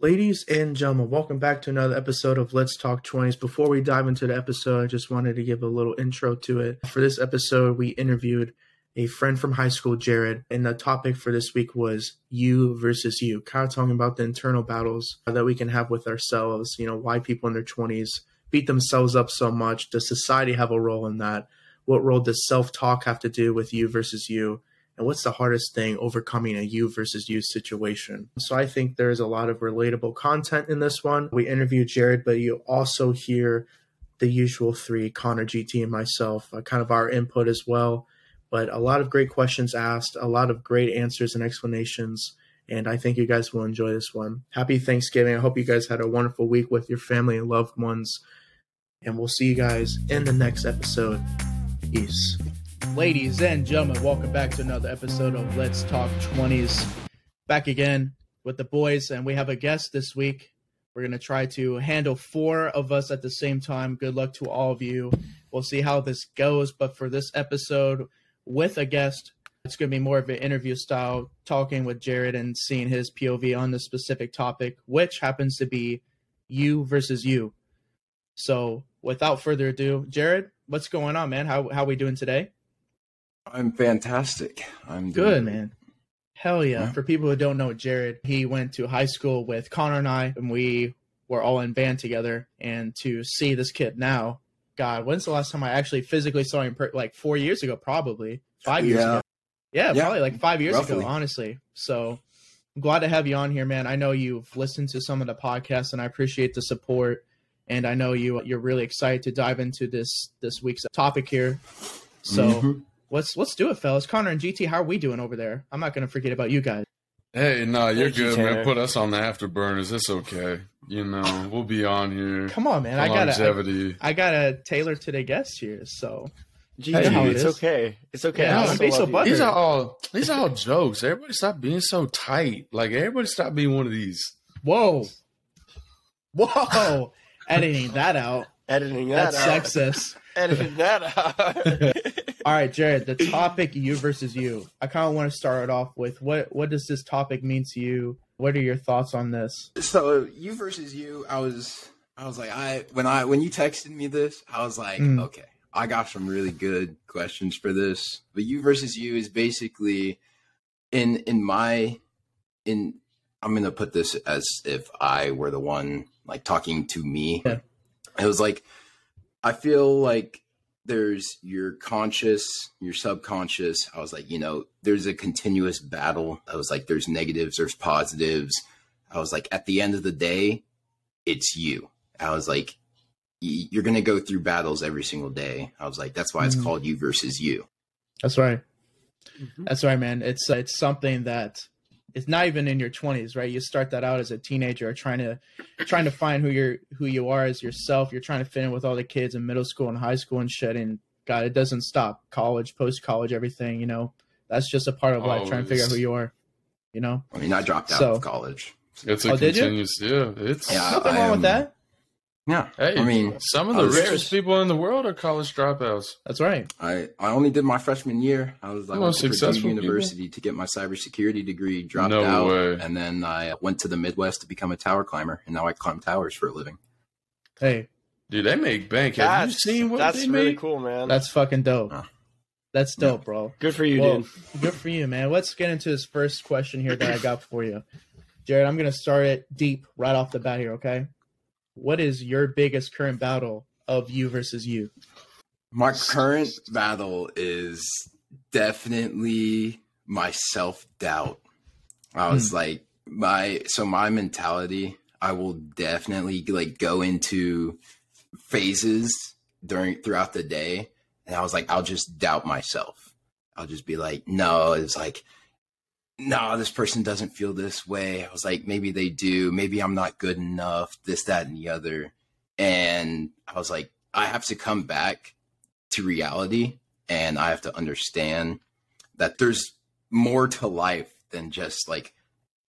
Ladies and gentlemen, welcome back to another episode of Let's Talk 20s. Before we dive into the episode, I just wanted to give a little intro to it. For this episode, we interviewed a friend from high school, Jerrid, and the topic for this week was you versus you, kind of talking about the internal battles that we can have with ourselves, you know, why people in their 20s beat themselves up so much. Does society have a role in that? What role does self talk have to do with you versus you? And what's the hardest thing overcoming a you versus you situation. So I think there's a lot of relatable content in this one. We interviewed Jerrid, but you also hear the usual three Connor, GT, and myself, uh, kind of our input as well. But a lot of great questions asked, a lot of great answers and explanations. And I think you guys will enjoy this one. Happy Thanksgiving. I hope you guys had a wonderful week with your family and loved ones. And we'll see you guys in the next episode. Peace. Ladies and gentlemen, welcome back to another episode of Let's Talk 20s. Back again with the boys, and we have a guest this week. We're going to try to handle four of us at the same time. Good luck to all of you. We'll see how this goes. But for this episode with a guest, it's going to be more of an interview style, talking with Jerrid and seeing his POV on the specific topic, which happens to be you versus you. So, without further ado, Jerrid, what's going on, man? How how we doing today? I'm fantastic. I'm good, man. Hell yeah. yeah. For people who don't know Jerrid, he went to high school with Connor and I, and we were all in band together. And to see this kid now, God, when's the last time I actually physically saw him? Per- like four years ago, probably five years yeah. ago. Yeah, yeah, probably like five years roughly. ago, honestly. So I'm glad to have you on here, man. I know you've listened to some of the podcasts, and I appreciate the support. And I know you you're really excited to dive into this this week's topic here. So. Mm-hmm let's let's do it, fellas. Connor and GT, how are we doing over there? I'm not gonna forget about you guys. Hey, no, you're Thank good, you, man. Put us on the afterburners. It's okay. You know, we'll be on here. Come on, man. I got longevity. I, I got a Taylor today guest here, so. Gee, hey, it's okay. It's okay. Yeah, don't be so These are all these are all jokes. Everybody stop being so tight. Like everybody stop being one of these. Whoa, whoa! Editing that out. Editing that That's out. sexist. Editing that out. All right, Jerrid, the topic you versus you. I kind of want to start it off with what what does this topic mean to you? What are your thoughts on this? So, you versus you, I was I was like I when I when you texted me this, I was like, mm. okay, I got some really good questions for this. But you versus you is basically in in my in I'm going to put this as if I were the one like talking to me. Yeah. It was like I feel like there's your conscious, your subconscious. I was like, you know, there's a continuous battle. I was like, there's negatives, there's positives. I was like, at the end of the day, it's you. I was like, you're going to go through battles every single day. I was like, that's why it's mm-hmm. called you versus you. That's right. Mm-hmm. That's right, man. It's uh, it's something that it's not even in your 20s right? You start that out as a teenager trying to trying to find who you're who you are as yourself. You're trying to fit in with all the kids in middle school and high school and shit. And god it doesn't stop. College post college everything you know that's just a part of life Always. trying to figure out who you are you know? I mean i dropped out so, of college. It's a oh, continuous yeah it's yeah, nothing wrong with that yeah, hey, I mean, some of the richest people in the world are college dropouts. That's right. I, I only did my freshman year. I was like went to Purdue University people? to get my cybersecurity degree, dropped no out, way. and then I went to the Midwest to become a tower climber, and now I climb towers for a living. Hey, dude, they make bank. Have that's, you seen what that's they really make? cool, man. That's fucking dope. That's dope, yeah. bro. Good for you, well, dude. Good for you, man. Let's get into this first question here that I got for you, Jerrid. I'm gonna start it deep right off the bat here. Okay what is your biggest current battle of you versus you? My current battle is definitely my self doubt. I was hmm. like, my so my mentality, I will definitely like go into phases during throughout the day, and I was like, I'll just doubt myself. I'll just be like, no, it's like no, this person doesn't feel this way. I was like, maybe they do. Maybe I'm not good enough, this, that, and the other. And I was like, I have to come back to reality and I have to understand that there's more to life than just like,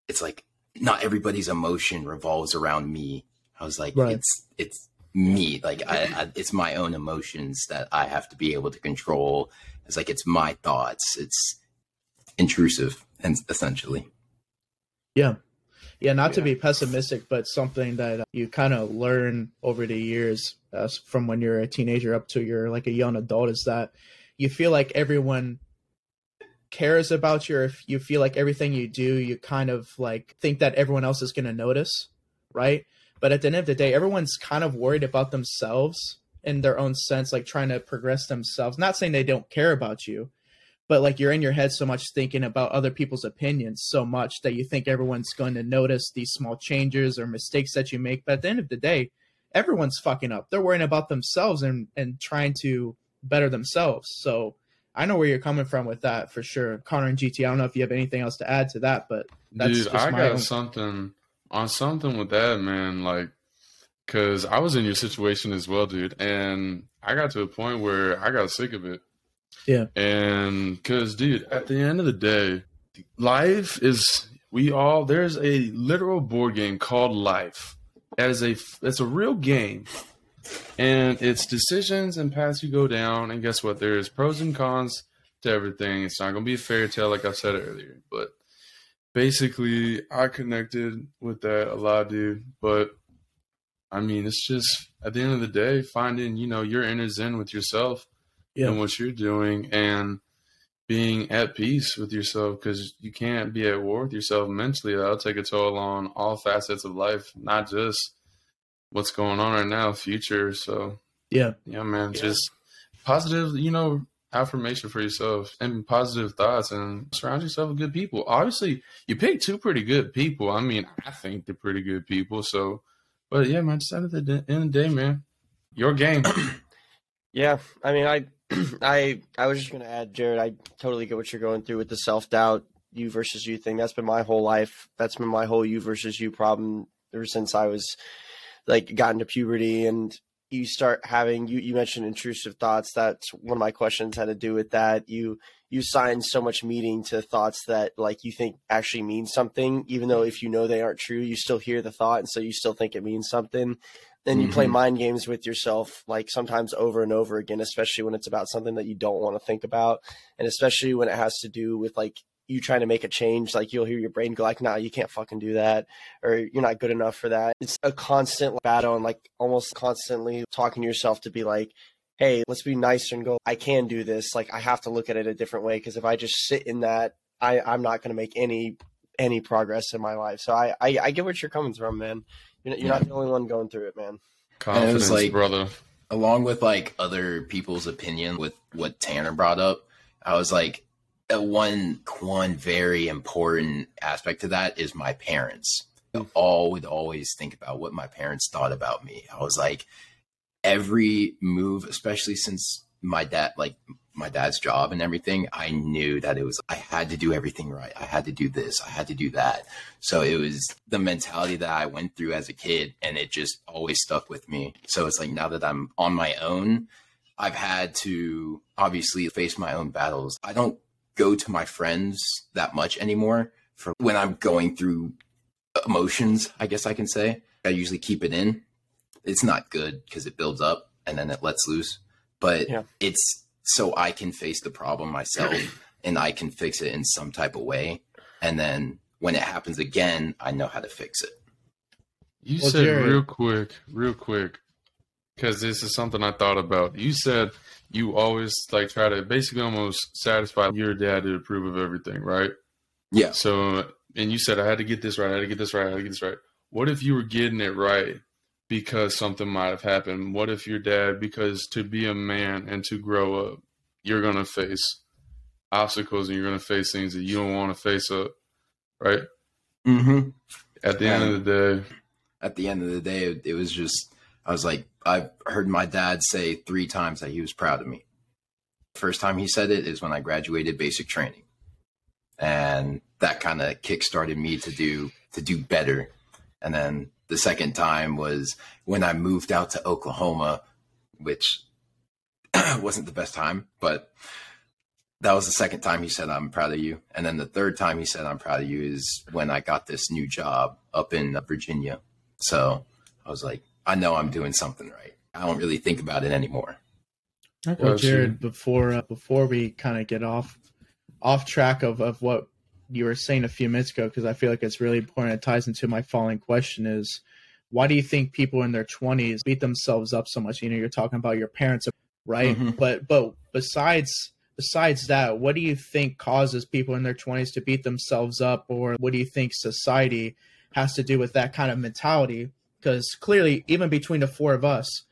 it's like not everybody's emotion revolves around me. I was like, right. it's, it's me. Like, I, I, it's my own emotions that I have to be able to control. It's like, it's my thoughts. It's intrusive and essentially. Yeah. Yeah, not yeah. to be pessimistic, but something that you kind of learn over the years uh, from when you're a teenager up to you're like a young adult is that you feel like everyone cares about you or if you feel like everything you do you kind of like think that everyone else is going to notice right but at the end of the day everyone's kind of worried about themselves in their own sense like trying to progress themselves not saying they don't care about you but like you're in your head so much thinking about other people's opinions so much that you think everyone's going to notice these small changes or mistakes that you make but at the end of the day everyone's fucking up. They're worrying about themselves and and trying to better themselves. So i know where you're coming from with that for sure. Connor and gt i don't know if you have anything else to add to that but dude i got own... something on something with that man like because i was in your situation as well dude and i got to a point where i got sick of it yeah. And because, dude, at the end of the day, life is, we all, there's a literal board game called life. That is a, it's a real game. And it's decisions and paths you go down. And guess what? There's pros and cons to everything. It's not going to be a fairy tale, like I said earlier. But basically, I connected with that a lot, dude. But I mean, it's just at the end of the day, finding, you know, your inner zen with yourself yeah. and what you're doing and being at peace with yourself because you can't be at war with yourself mentally. That'll take a toll on all facets of life, not just what's going on right now, future. So, yeah, yeah, man, yeah. just positive, you know, affirmation for yourself and positive thoughts and surround yourself with good people. Obviously, you pick two pretty good people. I mean, I think they're pretty good people. So, but yeah, man, just at the end of the day, man, your game. yeah, I mean, I I I was just gonna add, Jerrid. I totally get what you're going through with the self doubt, you versus you thing. That's been my whole life. That's been my whole you versus you problem ever since I was like got into puberty and you start having you you mentioned intrusive thoughts that's one of my questions had to do with that you you assign so much meaning to thoughts that like you think actually mean something even though if you know they aren't true you still hear the thought and so you still think it means something then you mm-hmm. play mind games with yourself like sometimes over and over again especially when it's about something that you don't want to think about and especially when it has to do with like you trying to make a change like you'll hear your brain go like nah you can't fucking do that or you're not good enough for that. It's a constant battle and like almost constantly talking to yourself to be like hey let's be nicer and go i can do this. Like i have to look at it a different way because if i just sit in that i i'm not going to make any any progress in my life. So I, I i get what you're coming from man you're, you're not the only one going through it, man. Confidence, like, brother. Along with like other people's opinion with what Tanner brought up, I was like, one one very important aspect to that is my parents. I mm. all would always think about what my parents thought about me. I was like, every move, especially since my dad, like my dad's job and everything, I knew that it was, I had to do everything right. I had to do this. I had to do that. So it was the mentality that I went through as a kid and it just always stuck with me. So it's like now that I'm on my own, I've had to obviously face my own battles. I don't go to my friends that much anymore for when I'm going through emotions, I guess I can say. I usually keep it in. It's not good because it builds up and then it lets loose. But yeah. it's so I can face the problem myself and I can fix it in some type of way. And then when it happens again, I know how to fix it. You well, said Jerrid, real quick, real quick, because this is something I thought about. You said you always like try to basically almost satisfy your dad to approve of everything, right? Yeah. So, and you said I had to get this right, I had to get this right, I had to get this right. What if you were getting it right because something might have happened? What if your dad, because to be a man and to grow up, you're going to face obstacles and you're going to face things that you don't want to face up, right? Mm-hmm. At the and end of the day, at the end of the day, it, it was just, I was like, I've heard my dad say three times that he was proud of me. First time he said it is when I graduated basic training. And that kind of kick started me to do to do better. And then the second time was when I moved out to Oklahoma, which wasn't the best time, but that was the second time he said, I'm proud of you. And then the third time he said, I'm proud of you is when I got this new job up in Virginia. So I was like, I know I'm doing something right. I don't really think about it anymore. Okay, well, Jerrid, before uh, before we kind of get off off track of, of what you were saying a few minutes ago because I feel like it's really important. It ties into my following question: is why do you think people in their twenties beat themselves up so much? You know, you're talking about your parents, right? Mhm. But but besides besides that, what do you think causes people in their twenties to beat themselves up, or what do you think society has to do with that kind of mentality? Because clearly, even between the four of us,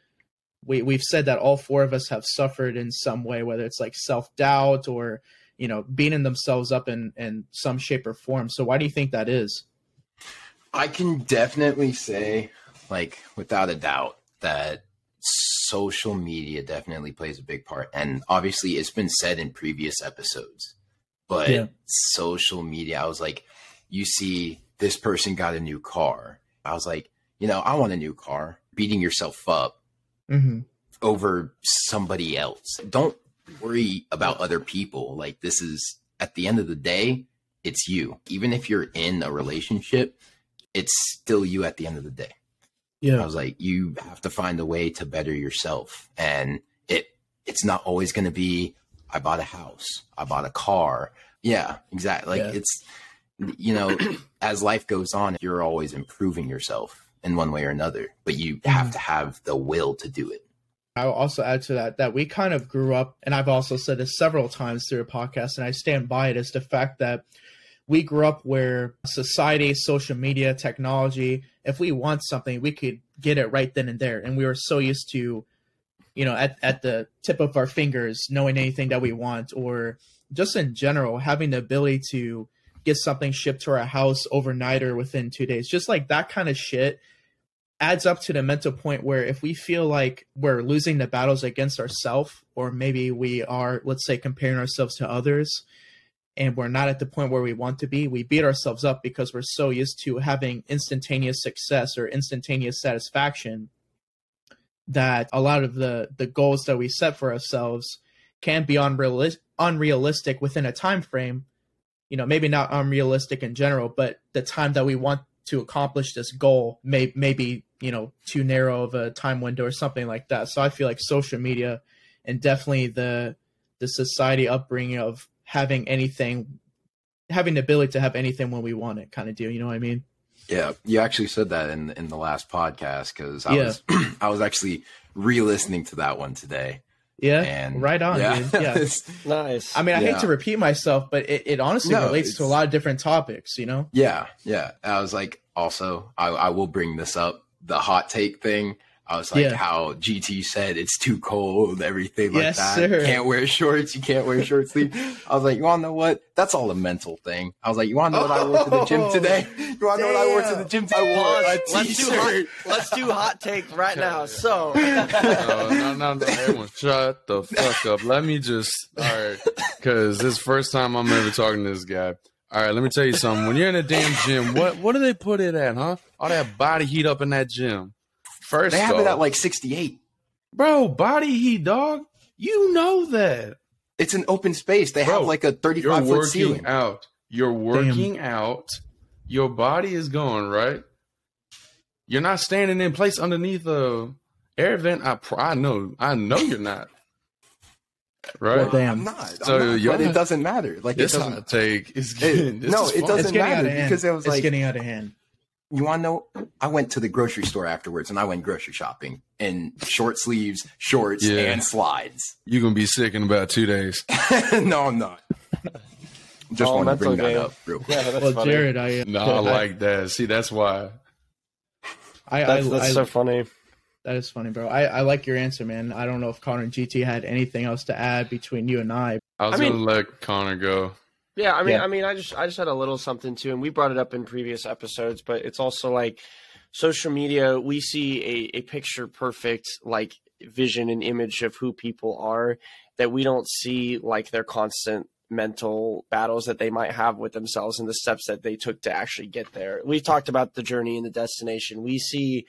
we we've said that all four of us have suffered in some way, whether it's like self doubt or you know beating themselves up in in some shape or form. So why do you think that is? I can definitely say, like, without a doubt, that social media definitely plays a big part. And obviously, it's been said in previous episodes, but Yeah. social media, I was like, you see, this person got a new car. I was like, you know, I want a new car. Beating yourself up Mm-hmm. over somebody else. Don't worry about other people. Like this is at the end of the day, it's you. Even if you're in a relationship, it's still you at the end of the day. Yeah. I was like, you have to find a way to better yourself. And it it's not always gonna be I bought a house, I bought a car. Yeah, exactly. Like Yeah. it's you know, as life goes on, you're always improving yourself in one way or another. But you have mm-hmm. to have the will to do it. I'll also add to that that we kind of grew up, and I've also said this several times through a podcast, and I stand by it, is the fact that we grew up where society, social media, technology, if we want something, we could get it right then and there. And we were so used to, you know, at, at the tip of our fingers, knowing anything that we want, or just in general, having the ability to get something shipped to our house overnight or within two days. Just like that kind of shit adds up to the mental point where if we feel like we're losing the battles against ourselves or maybe we are let's say comparing ourselves to others and we're not at the point where we want to be we beat ourselves up because we're so used to having instantaneous success or instantaneous satisfaction that a lot of the the goals that we set for ourselves can be unrealistic unrealistic within a time frame. You know maybe not unrealistic in general but the time that we want to accomplish this goal may maybe you know too narrow of a time window or something like that so i feel like social media and definitely the the society upbringing of having anything having the ability to have anything when we want it kind of deal you know what i mean Yeah, you actually said that in in the last podcast because I Yeah. was I was actually re-listening to that one today. Yeah And right on yeah, dude yeah it's- Nice. i mean i hate to repeat myself but it, it honestly No, relates to a lot of different topics you know yeah, yeah. I was like, also, I, I will bring this up the hot take thing. I was like, Yeah. how GT said it's too cold, everything like Yes, that. sir. Can't wear shorts. You can't wear short sleeve. I was like, you want to know what? That's all a mental thing. I was like, you want to know what I wore to the gym Oh, today? You want to know what I wore to the gym today? I wore a Let's, let's do hot, t-shirt. let's do hot take right now. So, no, no, no, no. Everyone, shut the fuck up. Let me just, all right, because this is the first time I'm ever talking to this guy. All right, let me tell you something. When you're in a damn gym, what what do they put it at, huh? All that body heat up in that gym. First, They have it at like 68. bro, body heat, dog. You know that. It's an open space. They Bro, have like a 35 foot working ceiling. out. You're working out. Your body is going right. You're not standing in place underneath a air vent. I pr- I know. I know you're not. Right. Well, damn. I'm not. I'm So not, but it doesn't matter. Like This it doesn't. hot take is It- getting. this no, is it fun. doesn't it's getting out matter of hand because it was it's like- getting out of hand You want to know? I went to the grocery store afterwards, and I went grocery shopping in short sleeves, shorts, Yeah. and slides. You're gonna be sick in about two days. no, I'm not. Just oh, All want to mental bring that game. up real quick. yeah, that's well funny. jerrid i No, I like that. See, that's why. i That's, I, that's I, so funny. That is funny, bro. I, I like your answer, man. I don't know if Connor and GT had anything else to add between you and I. I was I mean- gonna let Connor go. Yeah, I mean, Yeah. I mean, I just, I just had a little something too, and we brought it up in previous episodes, but it's also like social media. We see a, a picture perfect like vision and image of who people are that we don't see like their constant mental battles that they might have with themselves and the steps that they took to actually get there. We've talked about the journey and the destination. We see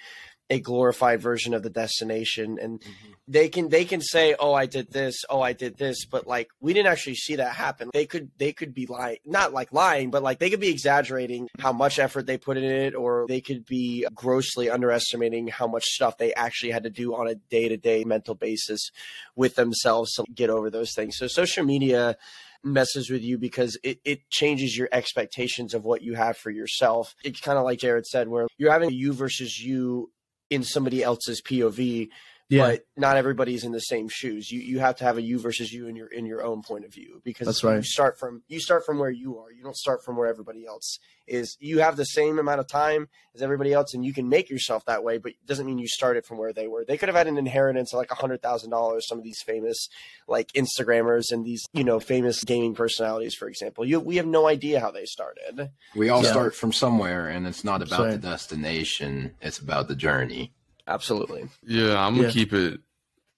a glorified version of the destination and mm-hmm. they can they can say oh i did this oh i did this but like we didn't actually see that happen. They could they could be lying not like lying but like they could be exaggerating how much effort they put in it or they could be grossly underestimating how much stuff they actually had to do on a day-to-day mental basis with themselves to get over those things. So social media messes with you because it, it changes your expectations of what you have for yourself. It's kind of like Jerrid said, where you're having you versus you in somebody else's POV, Yeah, but not everybody's in the same shoes. You you have to have a you versus you in your in your own point of view because That's you right. start from you start from where you are. You don't start from where everybody else is. You have the same amount of time as everybody else, and you can make yourself that way. But it doesn't mean you started from where they were. They could have had an inheritance of like a hundred thousand dollars. Some of these famous like Instagrammers and these you know famous gaming personalities, for example. You we have no idea how they started. We all Yeah. start from somewhere, and it's not about Sorry. the destination; it's about the journey. Absolutely. Yeah, I'm gonna Yeah. keep it.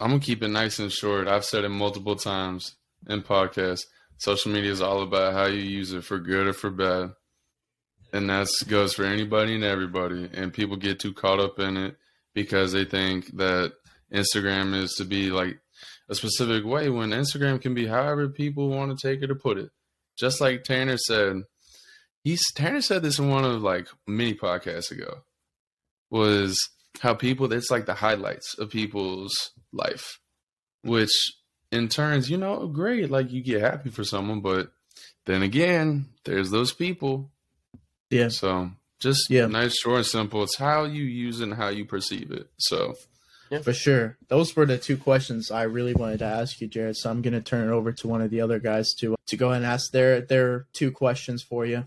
I'm gonna keep it nice and short. I've said it multiple times in podcasts. Social media is all about how you use it for good or for bad, and that goes for anybody and everybody. And people get too caught up in it because they think that Instagram is to be like a specific way when Instagram can be however people want to take it or put it. Just like Tanner said, he's Tanner said this in one of like many podcasts ago. Was how people it's like the highlights of people's life which in turns you know great like you get happy for someone but then again there's those people yeah, so just Yeah. nice short and simple it's how you use it and how you perceive it so yeah. for sure. Those were the two questions I really wanted to ask you, Jerrid. So I'm going to turn it over to one of the other guys to to go ahead and ask their their two questions for you.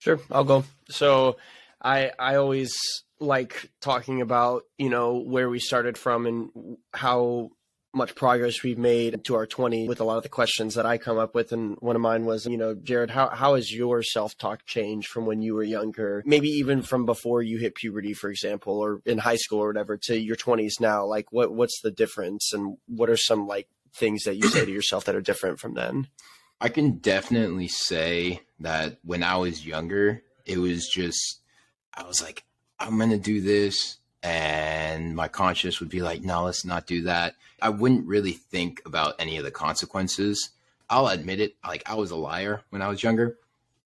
Sure, I'll go. So I I always like talking about, you know, where we started from and how much progress we've made to our 20 with a lot of the questions that I come up with and one of mine was, you know, Jerrid, how how has your self-talk changed from when you were younger? Maybe even from before you hit puberty for example or in high school or whatever to your 20s now. Like what what's the difference and what are some like things that you say to yourself that are different from then? I can definitely say that when I was younger, it was just, I was like, I'm going to do this. And my conscience would be like, no, let's not do that. I wouldn't really think about any of the consequences. I'll admit it, like, I was a liar when I was younger.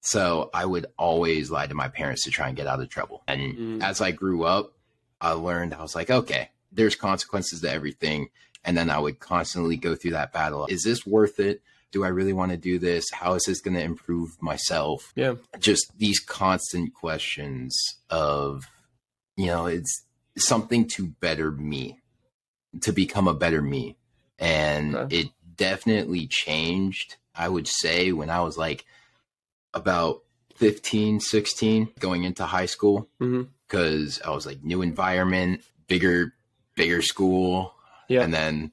So I would always lie to my parents to try and get out of trouble. And Mm. as I grew up, I learned, I was like, okay, there's consequences to everything. And then I would constantly go through that battle. Is this worth it? Do I really want to do this? How is this going to improve myself? Yeah. Just these constant questions of, you know, it's something to better me, to become a better me. And Okay. it definitely changed, I would say, when I was like about 15, 16, going into high school, mm-hmm. because I was like, new environment, bigger, bigger school. Yeah. And then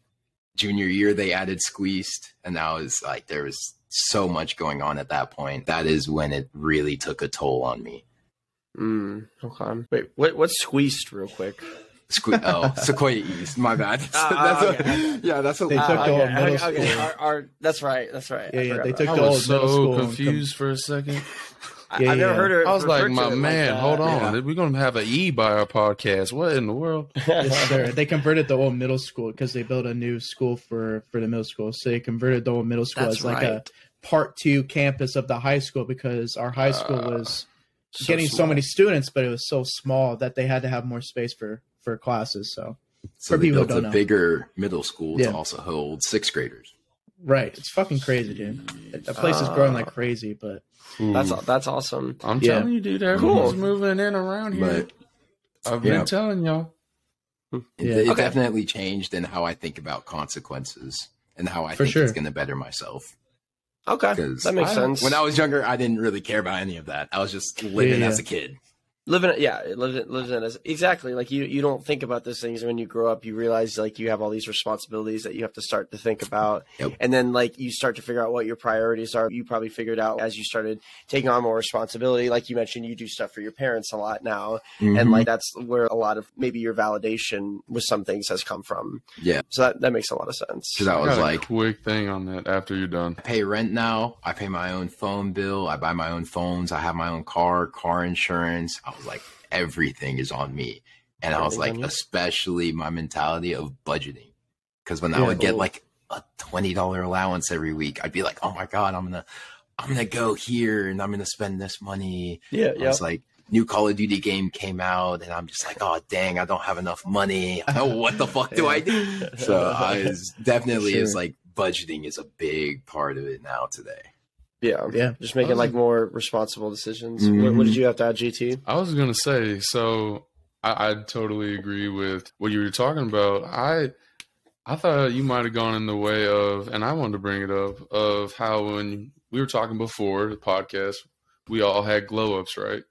junior year they added squeezed and that was like there was so much going on at that point that is when it really took a toll on me Mm, okay. Wait, what what's squeezed real quick? Sque- oh sequoia east my bad Ah, That's a- okay. yeah that's a They Ah, took the okay, old middle okay, okay. school. Our, our, that's right. That's right. Yeah, yeah, they took I the that. old was middle so school confused for a second. I, Yeah, I've never yeah. heard it. I was like, my it like man, hold on. Yeah. We're going to have an E by our podcast. What in the world? yes, sir. They converted the old middle school because they built a new school for for the middle school. So they converted the old middle school That's as like a right. part two campus of the high school because our high school Uh, was So getting so many students, but it was so small that they had to have more space for for classes. So so For they people who built a don't know. bigger middle school Yeah. to also hold sixth graders right, it's fucking crazy, dude. The place is growing like Uh, crazy, but That's Ooh. that's awesome. I'm Yeah. telling you, dude, everyone's Cool. moving in around here. but I've Yeah. been telling y'all. it, Yeah. it Okay. definitely changed in how i think about consequences and how i For think sure. it's going to better myself Okay, 'Cause that makes I- sense. when i was younger i didn't really care about any of that i was just living Yeah, as a kid living it yeah it lives in as exactly like you you don't think about those things when you grow up you realize like you have all these responsibilities that you have to start to think about Yep. and then like you start to figure out what your priorities are you probably figured out as you started taking on more responsibility like you mentioned you do stuff for your parents a lot now and Mhm. like that's where a lot of maybe your validation with some things has come from Yeah. so that, that makes a lot of sense because i I was got like a quick thing on that after you're done. I pay rent now. I pay my own phone bill. I buy my own phones. I have my own car, car insurance. I was like, everything is on me. And I was like, especially my mentality of budgeting. Because when I would get like a twenty dollar allowance every week, I'd be like, oh my god, I'm gonna, I'm gonna go here and I'm gonna spend this money. yeah yeah was like, new Call of Duty game came out, and I'm just like, oh dang, I don't have enough money. What the fuck do I do? So I was definitely Sure. it's like budgeting is a big part of it now today. Yeah, Yeah. just making Those like more responsible decisions. What, what mm-hmm. did you have to add, GT? I was gonna say, so I, I totally agree with what you were talking about. I I thought you might have gone in the way of, and I wanted to bring it up of how when we were talking before the podcast, we all had glow ups, right?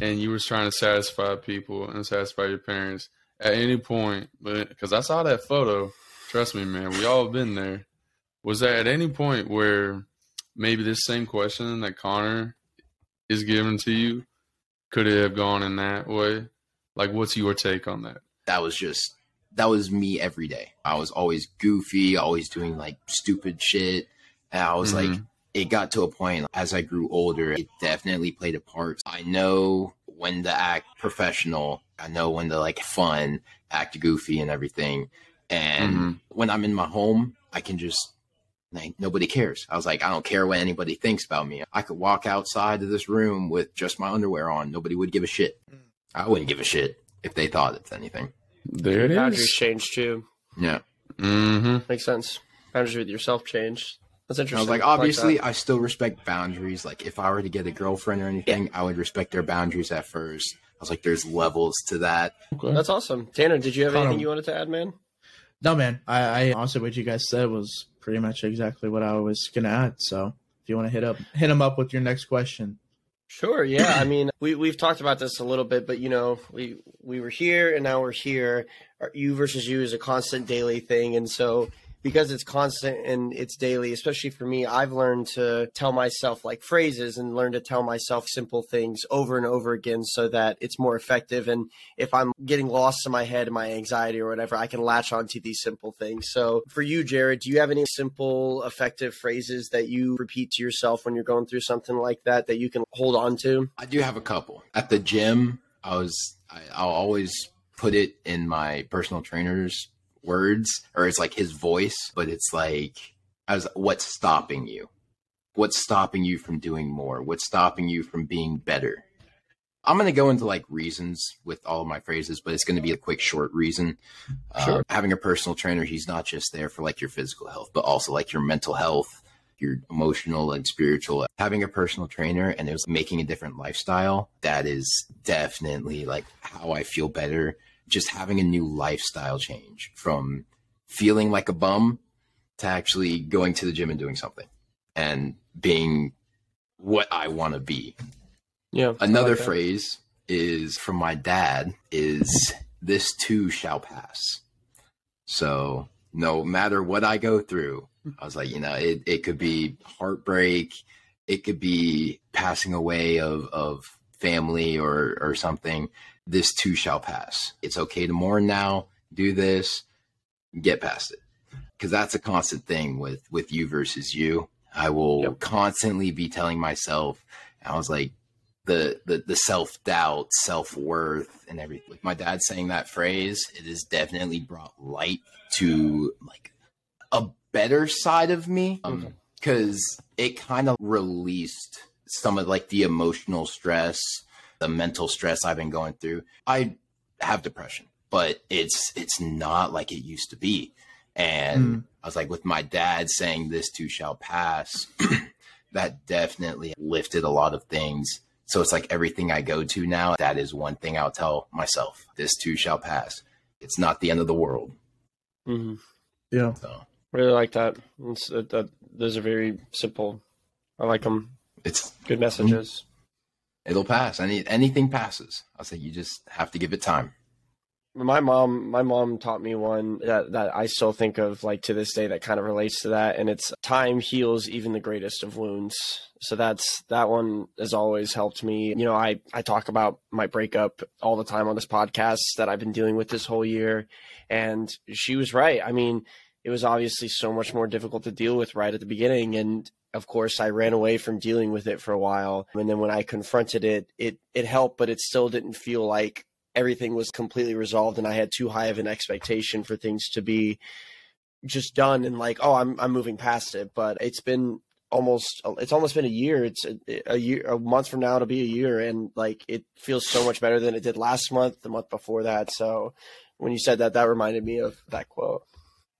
And you was trying to satisfy people and satisfy your parents at any point, but because I saw that photo, trust me, man, we all been there. Was that at any point where maybe this same question that Connor is given to you could it have gone in that way? Like, what's your take on that? that was just that was me every day. I was always goofy, always doing like stupid shit. And I was like, Mhm. it got to a point as I grew older, it definitely played a part. I know when to act professional. I know when to like fun, act goofy and everything. And Mhm. when I'm in my home, I can just like nobody cares. I was like, I don't care what anybody thinks about me. I could walk outside of this room with just my underwear on. Nobody would give a shit. I wouldn't give a shit if they thought it's anything. There it Boundaries is. changed too. Yeah. Mm-hmm. Makes sense. Boundaries with yourself changed. That's interesting. I was like, obviously, that. I still respect boundaries. Like, if I were to get a girlfriend or anything, I would respect their boundaries at first. I was like, there's levels to that. Okay. that's awesome. Tanner, did you have Connor- anything you wanted to add, man? No, man. I, I honestly, what you guys said was pretty much exactly what I was gonna add. So if you want to hit up, hit him up with your next question. Sure. Yeah. I mean, we we've talked about this a little bit, but you know, we we were here and now we're here. You versus you is a constant daily thing, and so because it's constant and it's daily, especially for me, I've learned to tell myself like phrases and learn to tell myself simple things over and over again so that it's more effective. And if I'm getting lost in my head and my anxiety or whatever, I can latch onto these simple things. So for you, Jerrid, do you have any simple, effective phrases that you repeat to yourself when you're going through something like that that you can hold on to? I do have a couple. At the gym, I was, I, I'll always put it in my personal trainer's words, or it's like his voice, but it's like, as what's stopping you? What's stopping you from doing more? What's stopping you from being better? I'm going to go into like reasons with all of my phrases, but it's going to be a quick, short reason. Uh, having a personal trainer, he's not just there for like your physical health, but also like your mental health, your emotional and spiritual. Having a personal trainer and it was making a different lifestyle, that is definitely like how I feel better. Just having a new lifestyle change from feeling like a bum to actually going to the gym and doing something and being what I want to be. Yeah. Another like phrase is from my dad is this too shall pass. So no matter what I go through, I was like, you know, it, it could be heartbreak, it could be passing away of, of family or, or something. This too shall pass. It's okay to mourn now, do this, get past it. Cause that's a constant thing with, with you versus you. I will Yep. constantly be telling myself, I was like, the the, the self doubt, self worth, and everything. My dad saying that phrase, it has definitely brought light to like a better side of me um, mm-hmm. because it kind of released some of like the emotional stress, the mental stress I've been going through. I have depression, but it's it's not like it used to be. And I was like, with my dad saying this too shall pass, that definitely lifted a lot of things. So it's like everything I go to now, that is one thing I'll tell myself. This too shall pass. It's not the end of the world. Mm-hmm. Yeah. So Really like that. It's, uh, that. Those are very simple. I like them. it's Good messages. It'll pass. Any anything passes. I say you just have to give it time. my mom my mom taught me one that, that i still think of like to this day that kind of relates to that and it's time heals even the greatest of wounds so that's that one has always helped me you know i i talk about my breakup all the time on this podcast that i've been dealing with this whole year and she was right i mean it was obviously so much more difficult to deal with right at the beginning and of course i ran away from dealing with it for a while. And then when i confronted it it it helped but it still didn't feel like everything was completely resolved and I had too high of an expectation for things to be just done and like oh I'm I'm moving past it. But it's been almost it's almost been a year. It's a, a year a month from now to be a year. And like it feels so much better than it did last month the month before that. So when you said that that reminded me of that quote.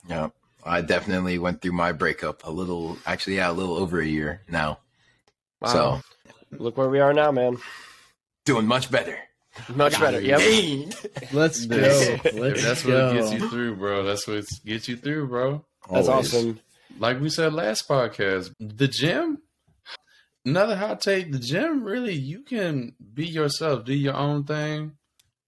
Yeah. I definitely went through my breakup a little, actually, yeah, a little over a year now. Wow. So Look where we are now, man. doing much better. Much better. Yep. Let's go. That's- Let's that's go. what gets you through, bro. That's what gets you through, bro. That's Always. awesome. Like we said last podcast, the gym. Another hot take: the gym really you can be yourself, do your own thing.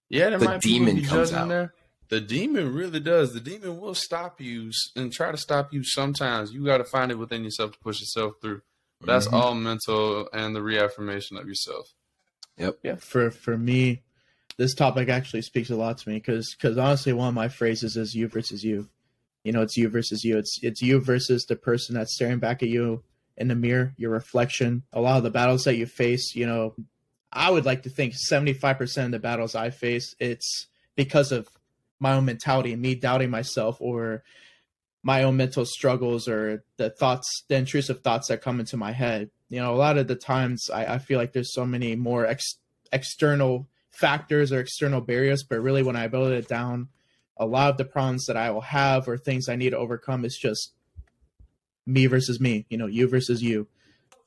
Yeah, there The might demon be comes out. there. The demon really does. The demon will stop you and try to stop you. Sometimes you got to find it within yourself to push yourself through. That's Mhm. all mental and the reaffirmation of yourself. Yep. Yeah for for me this topic actually speaks a lot to me because because honestly one of my phrases is you versus you you know it's you versus you it's it's you versus the person that's staring back at you in the mirror your reflection a lot of the battles that you face you know i would like to think 75% of the battles i face it's because of my own mentality and me doubting myself or my own mental struggles or the thoughts the intrusive thoughts that come into my head. You know a lot of the times i, I feel like there's so many more ex, external factors or external barriers but really when i boil it down a lot of the problems that i will have or things i need to overcome is just me versus me you know you versus you.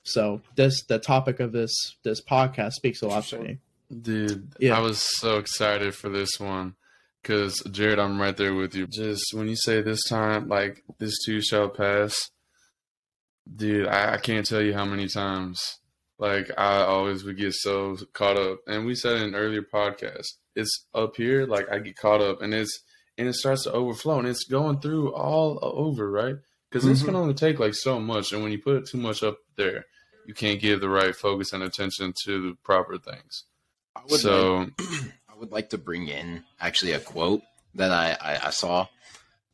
So this the topic of this this podcast speaks a lot to me. Dude, Yeah. I was so excited for this one because Jerrid, I'm right there with you. Just when you say this time, like this too shall pass, dude, I, I can't tell you how many times. Like I always would get so caught up, and we said in an earlier podcast, it's up here. Like I get caught up, and it's and it starts to overflow, and it's going through all over, right? Because this can only take like so much, and when you put too much up there, you can't give the right focus and attention to the proper things. So like, I would like to bring in actually a quote that I, I, I saw.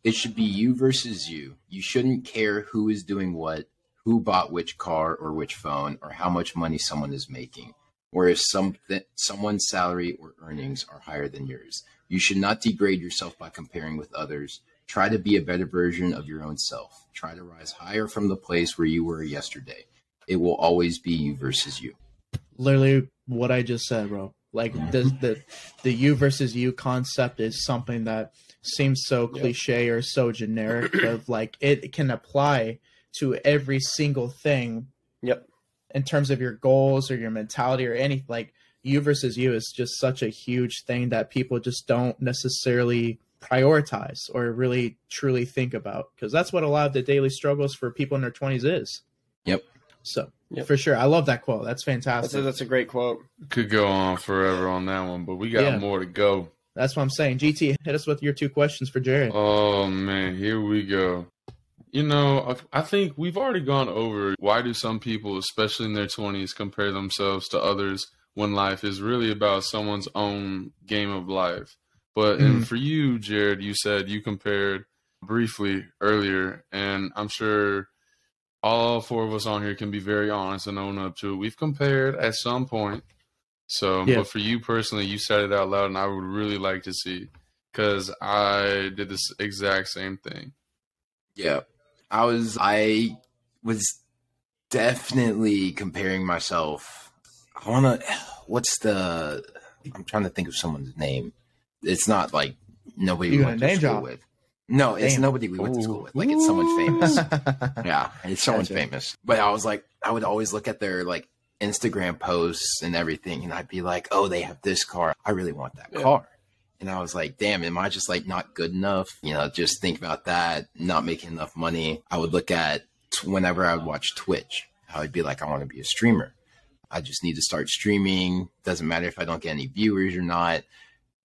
It should be you versus you. You shouldn't care who is doing what, who bought which car or which phone, or how much money someone is making, or if some someone's salary or earnings are higher than yours. You should not degrade yourself by comparing with others. Try to be a better version of your own self. Try to rise higher from the place where you were yesterday. It will always be you versus you. literally what I just said, bro. Like mm-hmm. the the the you versus you concept is something that seems so cliche or so generic, of like it can apply to every single thing Yep. in terms of your goals or your mentality or any like you versus you is just such a huge thing that people just don't necessarily prioritize or really truly think about because that's what a lot of the daily struggles for people in their 20s is. Yep. So, Yep. for sure. I love that quote. That's That's a, fantastic. that's a great quote. could go on forever on that one, but we got Yeah. more to go. That's what I'm saying. GT, hit us with your two questions for Jerrid. Oh man, here we go. You know, I I think we've already gone over why do some people, especially in their 20s, compare themselves to others when life is really about someone's own game of life. But and mm-hmm. for you, Jared, you said you compared briefly earlier, and I'm sure all four of us on here can be very honest and own up to it. We've compared at some point. So, Yeah. but for you personally, you said it out loud, and I would really like to see because I did this exact same thing. Yeah. I was I was definitely comparing myself. I wanna what's the I'm trying to think of someone's name. It's not like nobody You we gonna went to name school drop? with. No, it's Damn. nobody we went to school with. Like it's someone famous. yeah. It's someone Gotcha. famous. But I was like, I would always look at their like Instagram posts and everything, and I'd be like, oh, they have this car. I really want that Yeah. car. And I was like, damn, am I just like not good enough? You know, just think about that, not making enough money. I would look at t- whenever I would watch Twitch, I would be like, I want to be a streamer. I just need to start streaming. Doesn't matter if I don't get any viewers or not.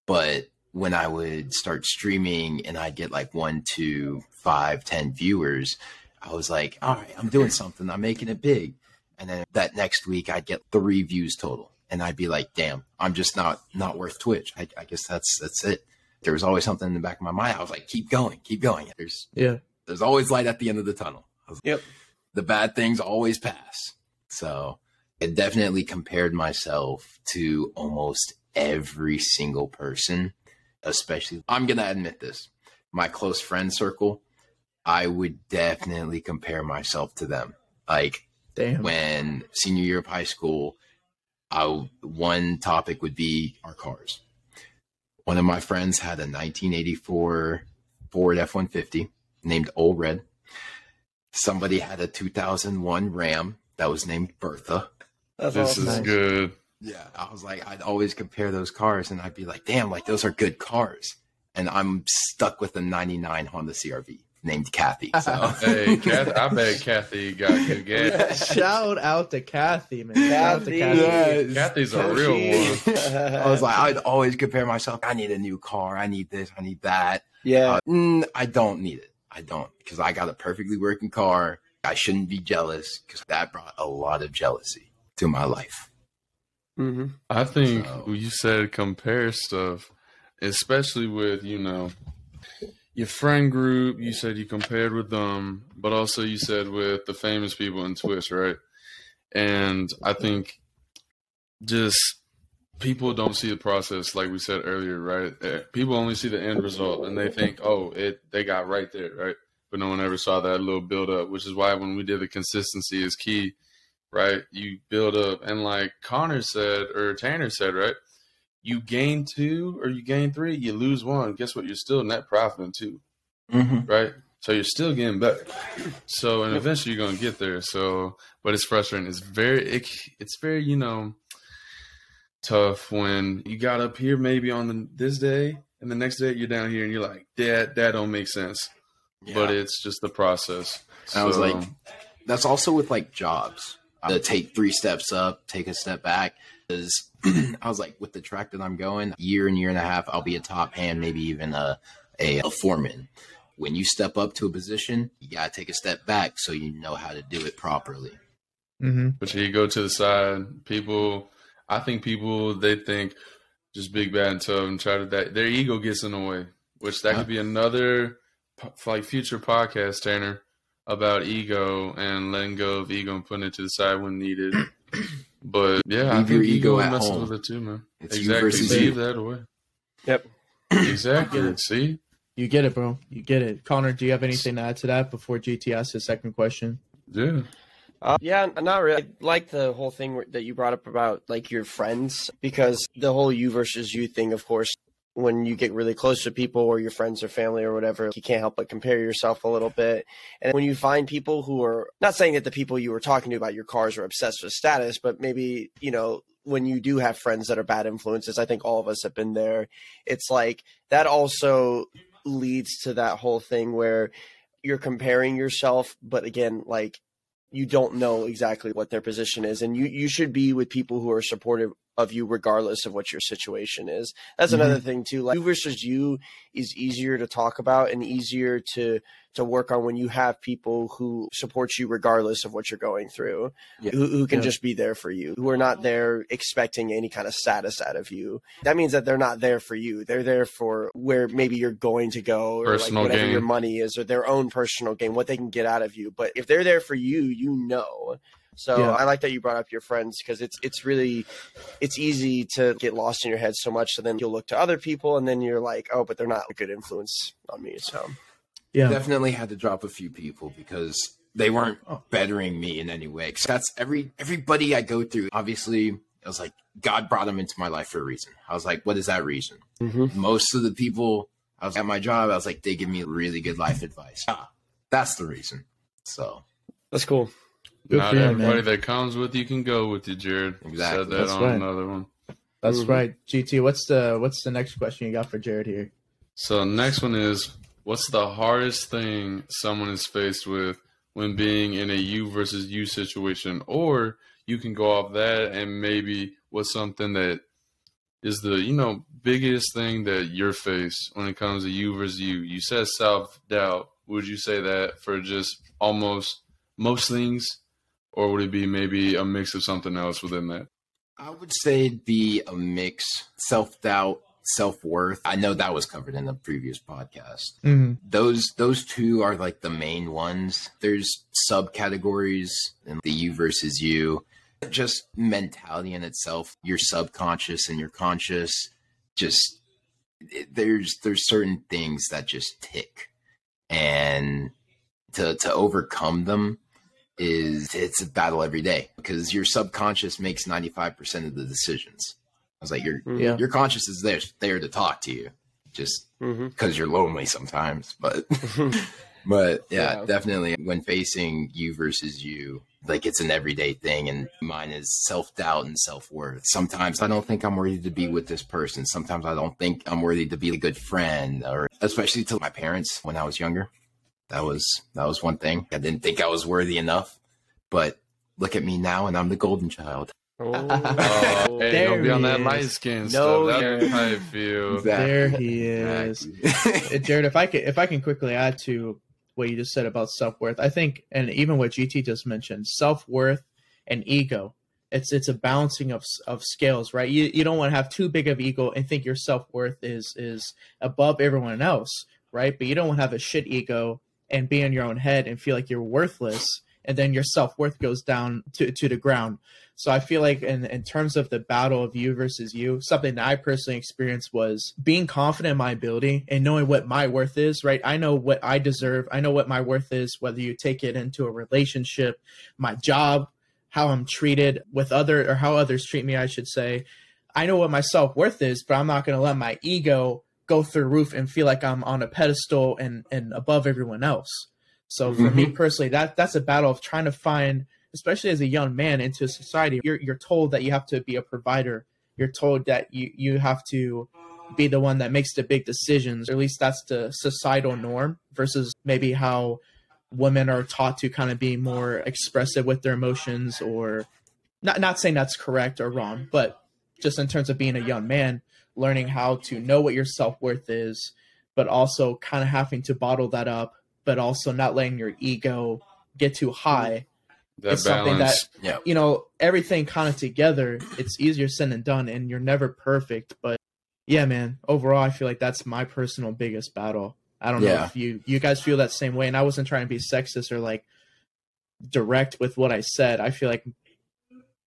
But when I would start streaming and I'd get like one, two, five, ten viewers, I was like, all right, I'm doing something. I'm making it big. And then that next week I'd get three views total. And I'd be like, damn, I'm just not not worth Twitch. I, I guess that's that's it. There was always something in the back of my mind. I was like, keep going, keep going. There's Yeah. there's always light at the end of the tunnel. Was- Yep. The bad things always pass. So it definitely compared myself to almost every single person, especially I'm gonna admit this. My close friend circle, I would definitely compare myself to them. Like Damn. when senior year of high school, I one topic would be our cars. One of my friends had a 1984 Ford F150. named Old Red. Somebody had a 2001 Ram that was named Bertha. That's This awesome. is good. Yeah, I was like, I'd always compare those cars, and I'd be like, damn, like those are good cars. And I'm stuck with a '99 Honda CRV named Kathy. So Hey, Kathy, I bet Kathy got good gas. Shout out to Kathy, man. Shout out to Kathy. Kathy. Yes. Kathy's a real one. I was like, I'd always compare myself. I need a new car. I need this. I need that. yeah. Uh, mm, I don't need it. I don't because I got a perfectly working car. I shouldn't be jealous because that brought a lot of jealousy to my life. Hmm I think So- you said compare stuff, especially with, you know, your friend group. You said you compared with them, but also you said with the famous people in Twitch, right? And I think just people don't see the process, like we said earlier, right? Eh, People only see the end result and they think, oh, it they got right there, right? But no one ever saw that little build up, which is why when we did the consistency is key right? You build up, and like Connor said, or Tanner said, right? You gain two or you gain three, you lose one. Guess what? You're still net profiting two, Mm-hmm. right? So you're still getting better. So and eventually you're gonna get there. So, but it's frustrating. It's very, it, it's very, you know, tough when you got up here maybe on the, this day, and the next day you're down here, and you're like, that that don't make sense. But it's just the process. I was like, that's also with like jobs. To take three steps up, take a step back. Because I was like, with the track that I'm going, year and year and a half, I'll be a top hand, maybe even a, a, a foreman. When you step up to a position, you gotta take a step back so you know how to do it properly. Mm-hmm. But you go to the side. People, I think people they think just big bad and tough and try to that their ego gets in the way. Which that could be another like future podcast, Tanner, about ego and letting go of ego and putting it to the side when needed. But yeah, I Leave your think ego ego at messes home. with it too, man. It's you exactly. versus Leave you. that away. Yep. Exactly. See, You get it, bro. You get it. Connor, do you have anything to add to that before GT asks his second question? yeah. Uh, yeah, not really. I like the whole thing that you brought up about like your friends because the whole you versus you thing, of course, when you get really close to people or your friends or family or whatever, you can't help but compare yourself a little bit. And when you find people who are not saying that the people you were talking to about your cars are obsessed with status, but maybe, you know, when you do have friends that are bad influences, I think all of us have been there. It's like that also leads to that whole thing where you're comparing yourself, but again, like you don't know exactly what their position is and you you should be with people who are supportive of you regardless of what your situation is that's Mhm. another thing too like you versus you is easier to talk about and easier to to work on when you have people who support you regardless of what you're going through Yeah. who, who can Yeah. just be there for you who are not there expecting any kind of status out of you that means that they're not there for you they're there for where maybe you're going to go or Personal like whatever gain. your money is or their own personal gain what they can get out of you but if they're there for you you know so Yeah. I like that you brought up your friends because it's it's really it's easy to get lost in your head so much so then you'll look to other people and then you're like oh but they're not a good influence on me so Yeah. Definitely had to drop a few people because they weren't Oh. bettering me in any way. 'Cause that's every everybody I go through. Obviously, it was like God brought them into my life for a reason. I was like, what is that reason? Most of the people I was at my job, I was like, they give me really good life advice. Ah, that's the reason. So that's cool Good Not for you, everybody man. that comes with you can go with you, Jerrid. Exactly. Said that That's on right. another one. That's right. GT, what's the what's the next question you got for Jerrid here? So next one is what's the hardest thing someone is faced with when being in a you versus you situation? Or you can go off that and maybe what's something that is the, you know, biggest thing that you're faced when it comes to you versus you. You said self doubt. Would you say that for just almost most things? Or would it be maybe a mix of something else within that? I would say it'd be a mix self doubt, self worth. I know that was covered in the previous podcast. Mm-hmm. those those two are like the main ones there's subcategories in the you versus you just mentality in itself your subconscious and your conscious just it, there's there's certain things that just tick and to to overcome them is it's a battle every day because your subconscious makes 95% of the decisions i was like your Yeah. your conscious is there there to talk to you just mm-hmm. because you're lonely sometimes. But But yeah, Yeah. definitely when facing you versus you, like it's an everyday thing. And mine is self doubt and self worth. Sometimes I don't think I'm worthy to be with this person. Sometimes I don't think I'm worthy to be a good friend, or especially to my parents when I was younger. That was that was one thing. I didn't think I was worthy enough. But look at me now, and I'm the golden child. Oh, Oh, hey, There don't be on he that is. light skin No, stuff. That's Jerrid. how I feel. There he is. Exactly. Jerrid, if I can, if I can quickly add to what you just said about self worth, I think, and even what GT just mentioned, self worth and ego, it's it's a balancing of of scales, right? You you don't want to have too big of ego and think your self worth is is above everyone else, right? But you don't want to have a shit ego and be in your own head and feel like you're worthless, and then your self worth goes down to to the ground. So I feel like in, in terms of the battle of you versus you, something that I personally experienced was being confident in my ability and knowing what my worth is, right? I know what I deserve. I know what my worth is, whether you take it into a relationship, my job, how I'm treated with other or how others treat me, I should say. I know what my self worth is, but I'm not gonna let my ego go through the roof and feel like I'm on a pedestal and, and above everyone else. So for me mm-hmm. personally, that that's a battle of trying to find especially as a young man into society, you're you're told that you have to be a provider. You're told that you you have to be the one that makes the big decisions. Or at least that's the societal norm versus maybe how women are taught to kind of be more expressive with their emotions or not not saying that's correct or wrong, but just in terms of being a young man, learning how to know what your self-worth is, but also kind of having to bottle that up, but also not letting your ego get too high That It's something balance. yeah. you know everything kind of together it's easier said than done and you're never perfect but yeah man overall i feel like that's my personal biggest battle i don't know if you you guys feel that same way and i wasn't trying to be sexist or like direct with what i said i feel like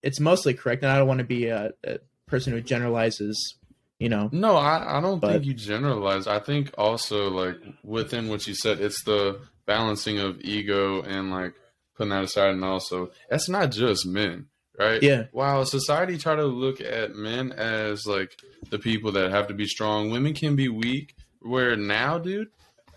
it's mostly correct and i don't want to be a, a person who generalizes you know No, I, I don't But- think you generalize. I think also like within what you said, it's the balancing of ego and like putting that aside, and also it's not just men, right? Yeah. While society try to look at men as like the people that have to be strong, women can be weak. Where now, dude,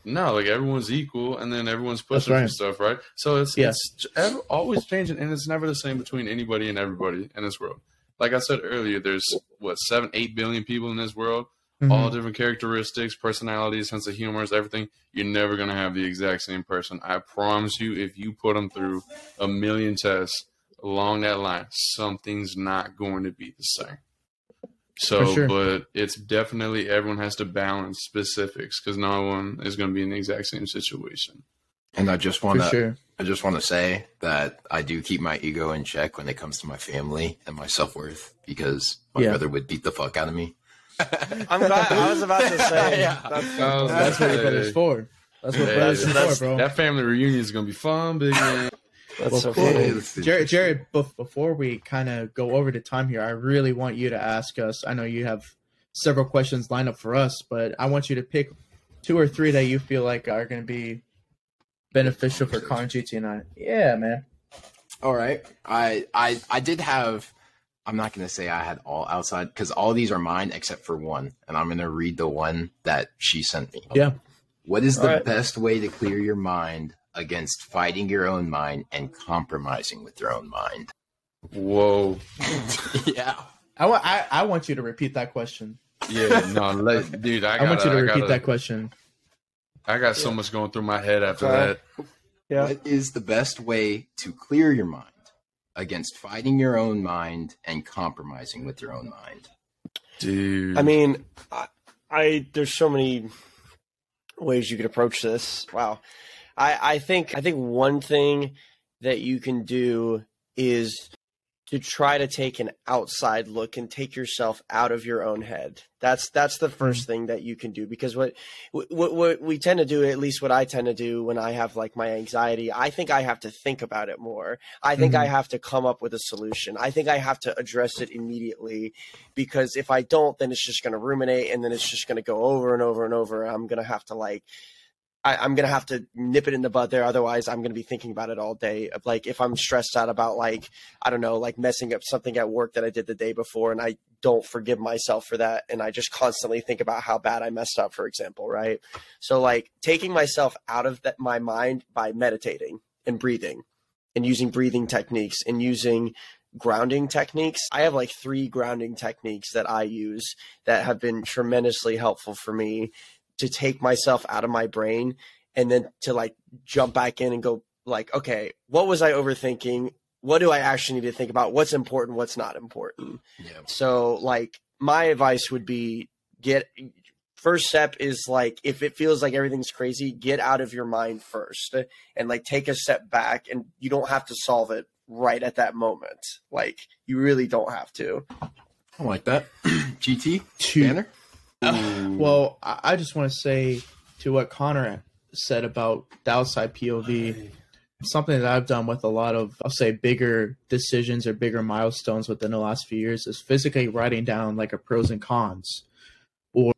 no, like everyone's equal, and then everyone's pushing right. for stuff, right? So it's Yeah. it's always changing, and it's never the same between anybody and everybody in this world. Like I said earlier, there's what seven, eight billion people in this world Mhm. all different characteristics, personalities, sense of humor, everything. You're never gonna have the exact same person. I promise you. If you put them through a million tests along that line, something's not going to be the same. So, sure. but it's definitely everyone has to balance specifics because no one is going to be in the exact same situation. And I just want to sure I just want to say that I do keep my ego in check when it comes to my family and my self worth because my Yeah. brother would beat the fuck out of me. I'm glad. I was about to say. Yeah. that's- Oh, that's what your Hey. brother's for that's what Hey, brothers are that's- for bro That family reunion is going to be fun, big man. That's Well, so cool. funny. It's- Jerrid, Jerrid, bef- before we kind of go over the time here, I really want you to ask us. I know you have several questions lined up for us, but I want you to pick two or three that you feel like are going to be beneficial for Colin GT and I. Yeah, man. All right. I I I did have I'm not going to say I had all outside cuz all these are mine except for one and I'm going to read the one that she sent me. Yeah. What is the All right. best way to clear your mind against fighting your own mind and compromising with your own mind? Whoa. yeah. I want I, I want you to repeat that question. Yeah, no, let, dude, I, I, gotta, want you to I repeat gotta- that question. I got so much going through my head after Okay. that. Yeah. What is the best way to clear your mind against fighting your own mind and compromising with your own mind? Dude. I mean, I, I there's so many ways you could approach this. Wow. I I think I think one thing that you can do is to try to take an outside look and take yourself out of your own head. That's that's the first thing that you can do because what what what we tend to do, at least what I tend to do when I have like my anxiety, I think I have to think about it more. I think Mhm. I have to come up with a solution. I think I have to address it immediately because if I don't, then it's just going to ruminate and then it's just going to go over and over and over. I'm going to have to like I, I'm gonna have to nip it in the bud there. Otherwise, I'm gonna be thinking about it all day. Of like if I'm stressed out about like I don't know, like messing up something at work that I did the day before, and I don't forgive myself for that, and I just constantly think about how bad I messed up, for example, right? So like taking myself out of that my mind by meditating and breathing, and using breathing techniques and using grounding techniques. I have like three grounding techniques that I use that have been tremendously helpful for me to take myself out of my brain and then to like jump back in and go like okay what was i overthinking? What do i actually need to think about? What's important? What's not important? Yeah. so like my advice would be get first step is like if it feels like everything's crazy get out of your mind first and like take a step back and you don't have to solve it right at that moment. Like you really don't have to. I like that. GT To- Banner. Uh, well, I just want to say to what Connor said about the outside POV, something that I've done with a lot of, I'll say, bigger decisions or bigger milestones within the last few years is physically writing down like a pros and cons, or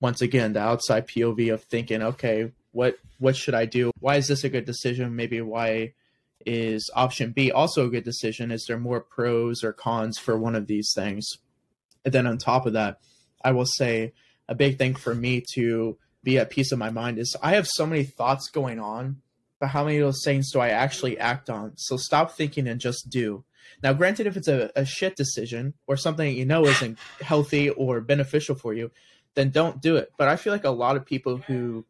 once again the outside POV of thinking, okay, what what should I do? Why is this a good decision? Maybe why is option B also a good decision? Is there more pros or cons for one of these things? And then on top of that, I will say a big thing for me to be at peace of my mind is I have so many thoughts going on, but how many of those things do I actually act on? So stop thinking and just do. Now, granted, if it's a, a shit decision or something that you know isn't healthy or beneficial for you, then don't do it. But I feel like a lot of people who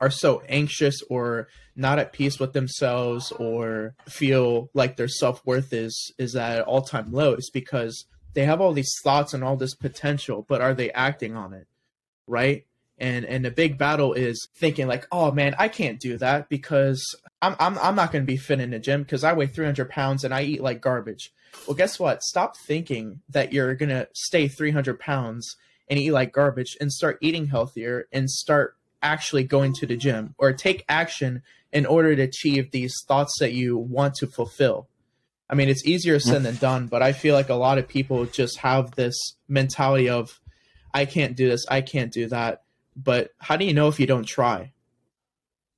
are so anxious or not at peace with themselves or feel like their self-worth is is at all-time low is because they have all these thoughts and all this potential but are they acting on it? Right? And and the big battle is thinking like oh man i can't do that because i'm i'm, I'm not going to be fit in the gym because i weigh 300 pounds and i eat like garbage. Well guess what? Stop thinking that you're going to stay 300 pounds and eat like garbage and start eating healthier and start actually going to the gym or take action in order to achieve these thoughts that you want to fulfill I mean, it's easier said than done, but I feel like a lot of people just have this mentality of, I can't do this, I can't do that. But how do you know if you don't try?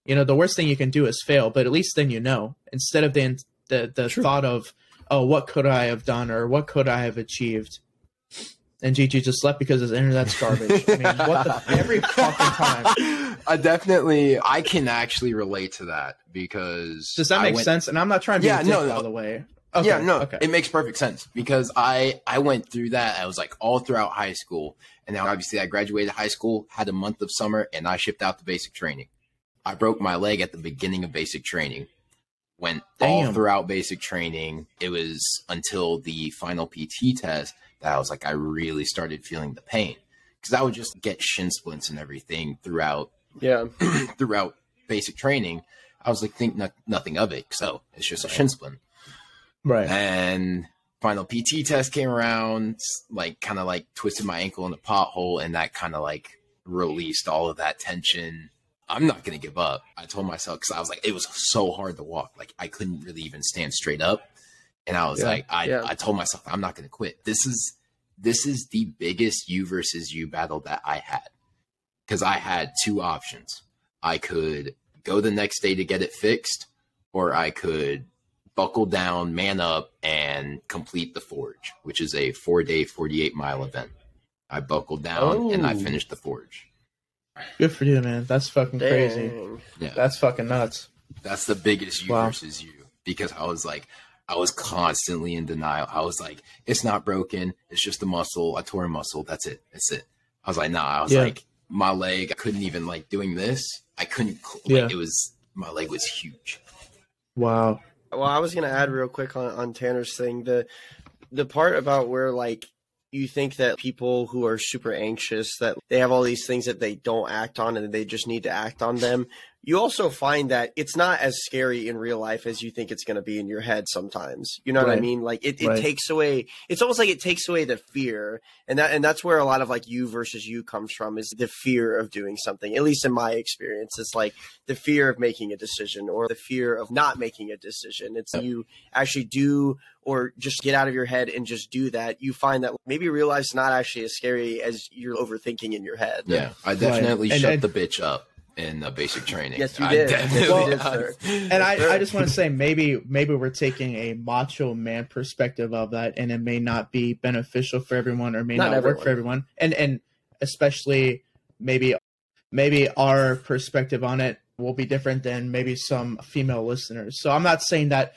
You know, the worst thing you can do is fail, but at least then you know. Instead of the the, the thought of, oh, what could I have done or what could I have achieved? And GT just left because his internet's garbage. I mean, what the every fucking time. I definitely I can actually relate to that because Does that make went- sense? And I'm not trying to be Yeah, a dick, no, by no. the way. Okay, yeah, no, okay. it makes perfect sense because I I went through that. I was like all throughout high school, and now obviously I graduated high school, had a month of summer, and I shipped out to basic training. I broke my leg at the beginning of basic training. Went all throughout basic training. It was until the final PT test that I was like, I really started feeling the pain because I would just get shin splints and everything throughout yeah throughout basic training. I was like, think no- nothing of it. So it's just a shin splint right. and final PT test came around, like kind of like twisted my ankle in a pothole, and that kind of like released all of that tension. I'm not gonna give up. I told myself because I was like, it was so hard to walk, like I couldn't really even stand straight up, and I was Yeah, like, I yeah. I told myself I'm not gonna quit. This is this is the biggest you versus you battle that I had because I had two options. I could go the next day to get it fixed, or I could buckle down, man up, and complete the forge, which is a four day, 48 mile event. I buckled down and I Oh. finished the forge. Good for you, man. That's fucking crazy. Yeah. That's fucking nuts. That's the biggest you Wow. versus you because I was like, I was constantly in denial. I was like, it's not broken. It's just a muscle. I tore a muscle. That's it. That's it. I was like, nah. I was Yeah. like, my leg. I couldn't even like doing this. I couldn't. Like, Yeah. It was my leg was huge. Wow. Well, I was gonna add real quick on, on Tanner's thing the the part about where like you think that people who are super anxious that they have all these things that they don't act on and they just need to act on them. You also find that it's not as scary in real life as you think it's going to be in your head sometimes. You know what I mean? Like it, it Right. takes away it's almost like it takes away the fear. And that and that's where a lot of like you versus you comes from is the fear of doing something. At least in my experience, it's like the fear of making a decision or the fear of not making a decision. It's you actually do or just get out of your head and just do that. You find that maybe real life's not actually as scary as you're overthinking in your head. Yeah. I definitely And- shut and- the bitch up in the basic training. Yes, you I did. definitely- Well, did, sir. And I, I just want to say maybe maybe we're taking a macho man perspective of that, and it may not be beneficial for everyone, or may Not not, work for everyone. everyone, and and especially maybe maybe our perspective on it will be different than maybe some female listeners. So I'm not saying that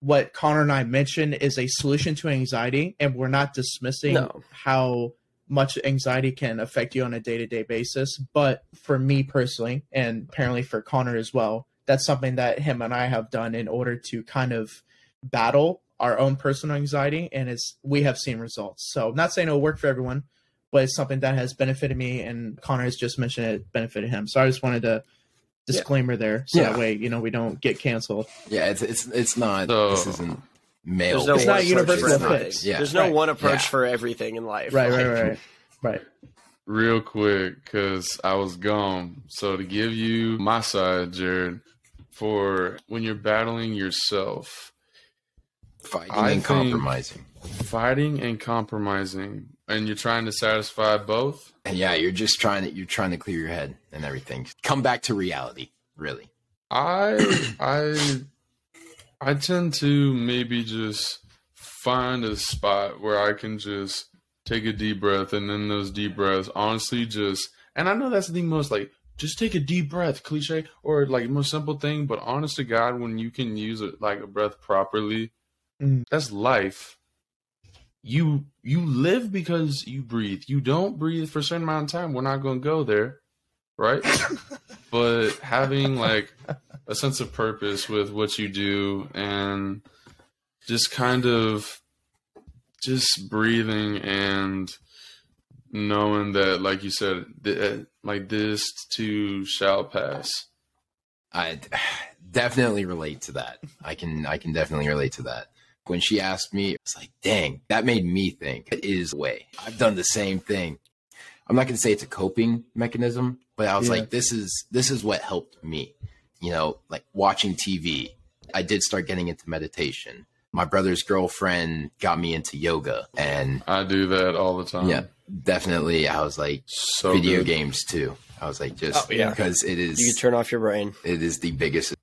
what Connor and I mentioned is a solution to anxiety, and we're not dismissing No. how much anxiety can affect you on a day to day basis. But for me personally, and apparently for Connor as well, that's something that him and I have done in order to kind of battle our own personal anxiety, and it's we have seen results. So I'm not saying it'll work for everyone, but it's something that has benefited me, and Connor has just mentioned it benefited him. So I just wanted to disclaimer there, so Yeah. that way you know we don't get canceled. Yeah, it's it's it's not. So- this isn't male. There's no It's one not approach universal for everything. fix. Yeah. There's no Right. one approach Yeah. for everything in life. Right, Like, right, right, right. real quick because I was gone. So to give you my side, Jerrid, for when you're battling yourself, fighting I and compromising. fighting and compromising, and you're trying to satisfy both. And yeah, you're just trying to you're trying to clear your head and everything. Come back to reality, really. I I I tend to maybe just find a spot where I can just take a deep breath and then those deep breaths honestly just and I know that's the most like just take a deep breath cliche or like most simple thing but honest to God when you can use it like a breath properly Mm. that's life. You you live because you breathe. You don't breathe for a certain amount of time. We're not going to go there right but having like a sense of purpose with what you do and just kind of just breathing and knowing that like you said th- uh, like this too shall pass I definitely relate to that. I can I can definitely relate to that. When she asked me, it's like, dang, that made me think. It is way. I've done the same thing. I'm not gonna say it's a coping mechanism, but I was Yeah. like, this is this is what helped me. You know, like watching TV. I did start getting into meditation. My brother's girlfriend got me into yoga and i do that all the time yeah, definitely I was like so video good. games too. I was like just Oh, yeah. because it is You can turn off your brain. it is the biggest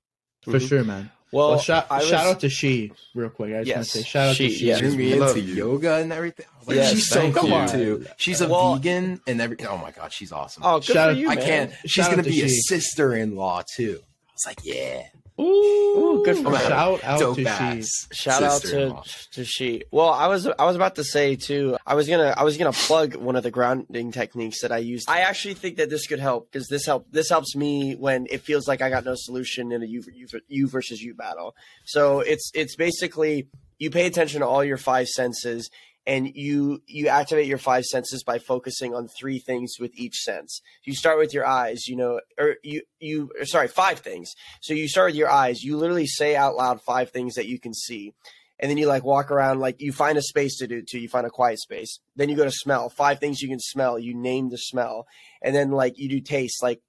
For Mhm. sure, man. Well, Well, shout, was, shout out to she real quick. I just want Yes, to say shout out she, to she. yeah. turned me into you. yoga and everything. I like, Yes, she's so cool you. too. She's a Well- vegan and every. Oh my god, she's awesome. Oh, good Shout for out- you, I man. can't. She's gonna out to be a sister-in-law too. I was like, yeah, Ooh, good for I'm her. a Shout out dope to ass. she. Shout out to sister-in-law. to she. Well, I was I was about to say too. I was gonna I was gonna plug one of the grounding techniques that I used. I actually think that this could help because this help this helps me when it feels like I got no solution in a you you, you versus you battle. So it's it's basically you pay attention to all your five senses and you you activate your five senses by focusing on three things with each sense. You start with your eyes, you know, or you you or sorry, five things. So you start with your eyes. You literally say out loud five things that you can see. And then you like walk around like you find a space to do to, You find a quiet space. Then you go to smell. Five things you can smell. You name the smell. And then like you do taste like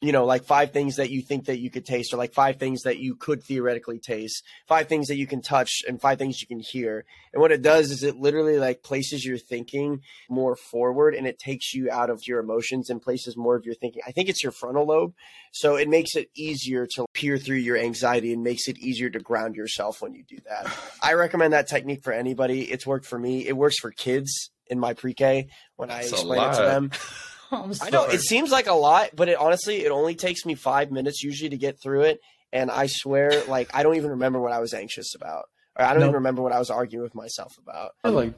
you know, like five things that you think that you could taste, or like five things that you could theoretically taste, five things that you can touch, and five things you can hear. And what it does is it literally like places your thinking more forward and it takes you out of your emotions and places more of your thinking. I think it's your frontal lobe. So it makes it easier to peer through your anxiety and makes it easier to ground yourself when you do that. I recommend that technique for anybody. It's worked for me. It works for kids in my pre-K when That's I explain it to them. I'm I know it seems like a lot, but it honestly it only takes me five minutes usually to get through it. And I swear, like I don't even remember what I was anxious about, or I don't No. even remember what I was arguing with myself about. I like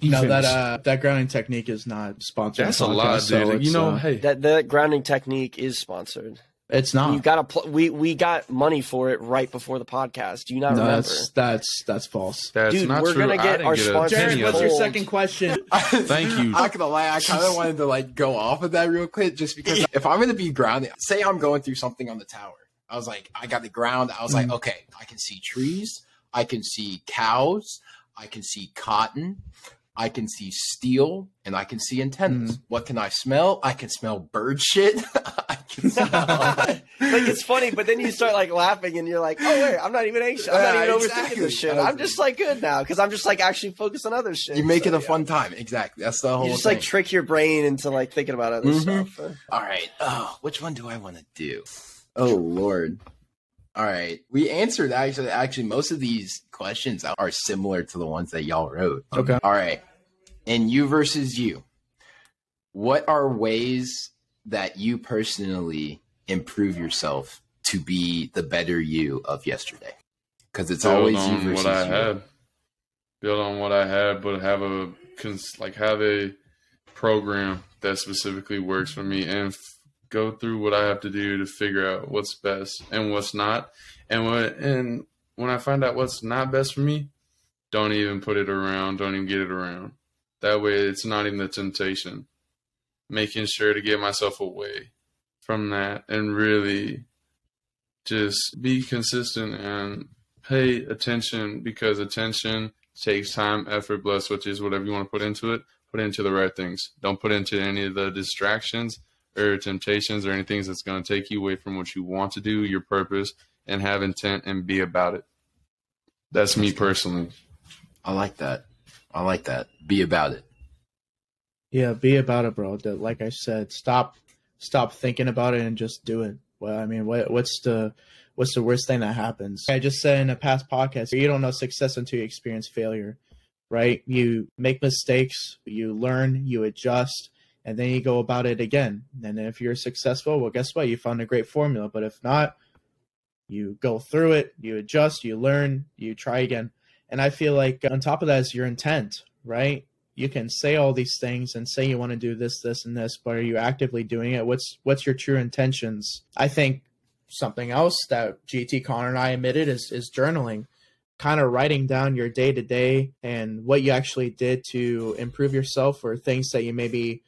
you No, that uh, that grounding technique is not sponsored. that's a lot, podcast, so dude. you know, uh, hey, That the grounding technique is sponsored. It's not. You got to pl- we we got money for it right before the podcast. Do you not no, remember? that's that's that's false. that's Dude, not we're true. gonna get our get sponsor- Jerrid, what's your second question? Thank you. I'm not gonna lie, I kind of wanted to like go off of that real quick, just because if I'm gonna be grounded, say I'm going through something on the tower, I was like, I got the ground. I was like, mm. okay, I can see trees, I can see cows, I can see cotton, I can see steel, and I can see antennas. What can I smell? I can smell bird shit. I can smell. like it's funny, but then you start like laughing and you're like, oh wait, I'm not even anxious. I'm not Yeah, even overthinking this shit. I'm just like good now because I'm just like actually focused on other shit. You make So, it a yeah. fun time. Exactly. That's the whole You just thing. like trick your brain into like thinking about other Mhm. stuff. All right. Oh, which one do I want to do? Oh Lord. All right. We answered actually actually most of these questions are similar to the ones that y'all wrote. Okay. All right. And you versus you. What are ways that you personally improve yourself to be the better you of yesterday? Because it's build always you on versus what I you. had. Build on what I had, but have a like have a program that specifically works for me, and f- go through what I have to do to figure out what's best and what's not. And when and when I find out what's not best for me, don't even put it around. Don't even get it around. That way, it's not even the temptation. Making sure to get myself away from that and really just be consistent and pay attention because attention takes time, effort, blood, which is whatever you want to put into it. Put into the right things. Don't put into any of the distractions or temptations or anything that's going to take you away from what you want to do, your purpose, and have intent and be about it. That's me personally. I like that. I like that. Be about it. Yeah, be about it, bro. That- Like I said, stop, stop thinking about it and just do it. Well, I mean, what, what's the, what's the worst thing that happens? I just said in a past podcast, you don't know success until you experience failure, right? You make mistakes, you learn, you adjust, and then you go about it again. And if you're successful, well, guess what? You found a great formula. But if not, you go through it, you adjust, you learn, you try again. And I feel like uh, on top of that is your intent, right? You can say all these things and say you want to do this, this, and this, but are you actively doing it? What's what's your true intentions? I think something else that GT Connor and I admitted is is journaling, kind of writing down your day to day and what you actually did to improve yourself or things that you maybe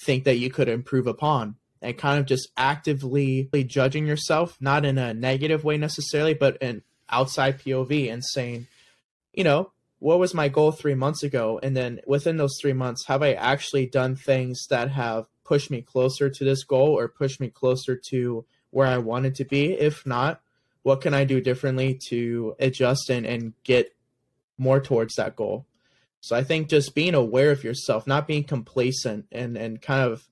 think that you could improve upon and kind of just actively judging yourself, not in a negative way necessarily, but an outside POV and saying, you know, what was my goal three months ago? And then within those three months, have I actually done things that have pushed me closer to this goal or pushed me closer to where I wanted to be? If not, what can I do differently to adjust and, and get more towards that goal? So I think just being aware of yourself, not being complacent and, and kind of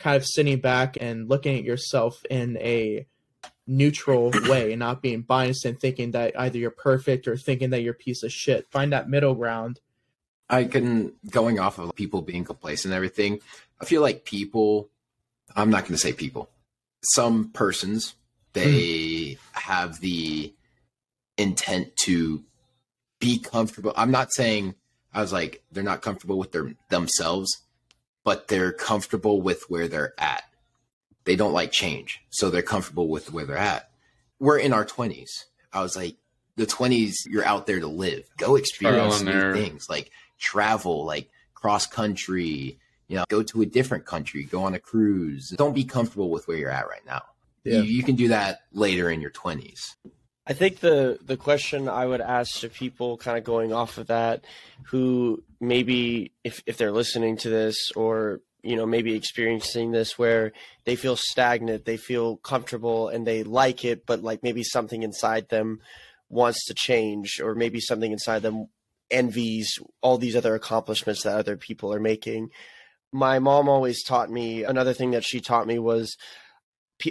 kind of sitting back and looking at yourself in a neutral way and not being biased and thinking that either you're perfect or thinking that you're a piece of shit. Find that middle ground. I can going off of people being complacent and everything. I feel like people. I'm not going to say people. Some persons they mm-hmm. have the intent to be comfortable. I'm not saying I was like they're not comfortable with their themselves, but they're comfortable with where they're at. They don't like change, so they're comfortable with where they're at. We're in our 20s. I was like, the 20s, you're out there to live. Go experience new error. things, like travel, like cross country. You know, go to a different country, go on a cruise. Don't be comfortable with where you're at right now. Yeah. You, you can do that later in your 20s. I think the the question I would ask to people kind of going off of that who maybe if if they're listening to this or you know maybe experiencing this where they feel stagnant, they feel comfortable and they like it but like maybe something inside them wants to change or maybe something inside them envies all these other accomplishments that other people are making. My mom always taught me another thing that she taught me was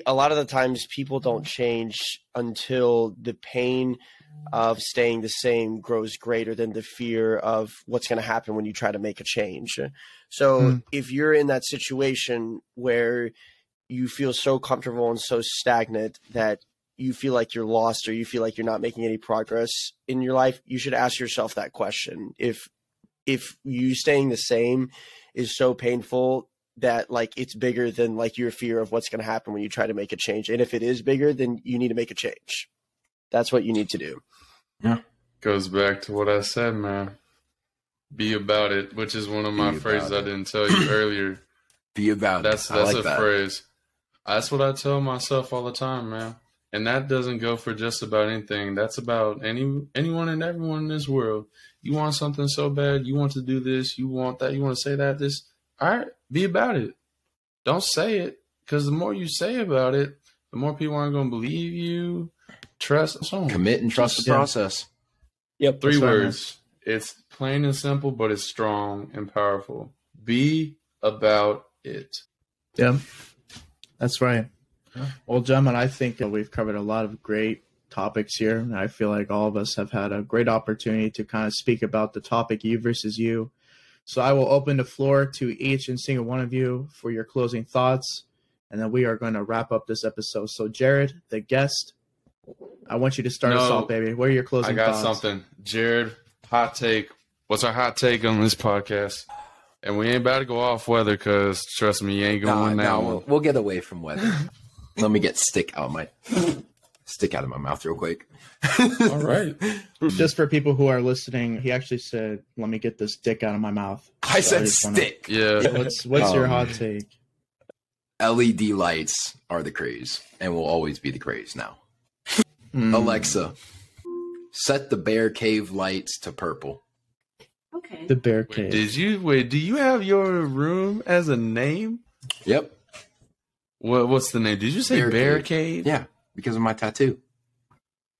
a lot of the times people don't change until the pain of staying the same grows greater than the fear of what's going to happen when you try to make a change. So Hmm. if you're in that situation where you feel so comfortable and so stagnant that you feel like you're lost or you feel like you're not making any progress in your life, you should ask yourself that question. If if you staying the same is so painful that like it's bigger than like your fear of what's going to happen when you try to make a change and if it is bigger then you need to make a change that's what you need to do Yeah. Goes back to what I said, man. Be about it, which is one of my phrases about I didn't tell you earlier. Be about it. That's I that's like a that. phrase. That's what I tell myself all the time, man. And that doesn't go for just about anything. That's about any anyone and everyone in this world. You want something so bad, you want to do this, you want that, you want to say that, this. All right, be about it. Don't say it. because the more you say about it, the more people aren't going to believe you. Trust. So Commit and trust the Yeah. process. Yep. Three That's right, words. It's plain and simple, but it's strong and powerful. Be about it. Yeah, that's right. Well, gentlemen, I think that we've covered a lot of great topics here. And I feel like all of us have had a great opportunity to kind of speak about the topic you versus you. So I will open the floor to each and single one of you for your closing thoughts. And then we are going to wrap up this episode. So, Jerrid, the guest, I want you to start us off, baby. What are your closing I got thoughts? something. Jerrid, hot take. What's our hot take on this podcast? And we ain't about to go off weather because trust me, you ain't gonna No, win that we'll, we'll get away from weather. Let me get stick out my stick out of my mouth real quick. All right. Just for people who are listening, he actually said, "Let me get this dick out of my mouth." I So said just wanna- stick. Yeah. What's what's your Um, hot take? LED lights are the craze and will always be the craze now. Hmm. Alexa, set the bear cave lights to purple. Okay. the bear Wait, cave. did you wait? Do you have your room as a name? Yep. What What's the name? Did you say Bear Bear, Cave. Cave? Yeah, because of my tattoo.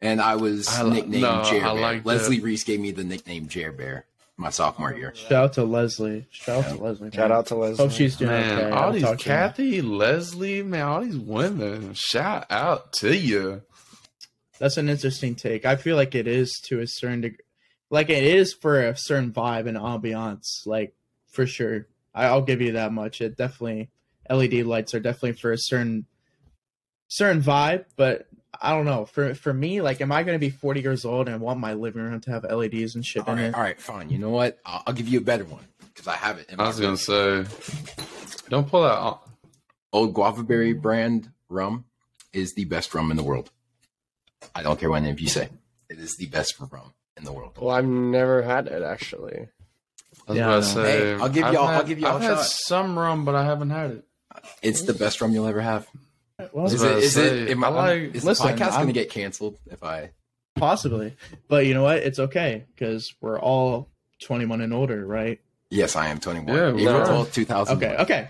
And I was I li- nicknamed no, Jer Bear. like that. Leslie Reese gave me the nickname Jer Bear my sophomore year. Shout out to Leslie. Shout out to Leslie. Shout out to Leslie. Hope she's doing Man, okay. all I'll these talk to her. Kathy, Leslie, man, all these women. Shout out to you. That's an interesting take. I feel like it is to a certain degree. Like it is for a certain vibe and ambiance. Like for sure, I, I'll give you that much. It definitely LED lights are definitely for a certain certain vibe. But I don't know. For for me, like, am I going to be 40 years old and want my living room to have LEDs and shit All in right, it? all right, fine. You know what? I'll, I'll give you a better one because I have it. In I my was gonna say, don't pull out. Old Guava Berry brand rum is the best rum in the world. I don't care what any of you say. It is the best rum in the world. Well, I've never had it actually. I was Yeah, about I to know. say, Hey, I'll give I've y'all- I'll give y'all I've a had shot. some rum, but I haven't had it. It's the best rum you'll ever have. Well, Is about it? to Is say, it? Am I I, is Listen, the podcast going to get canceled if I? possibly, but you know what? It's okay because we're all 21 and older, right? Yes, I am 21. Yeah, April no. 12th, 2000. Okay, okay,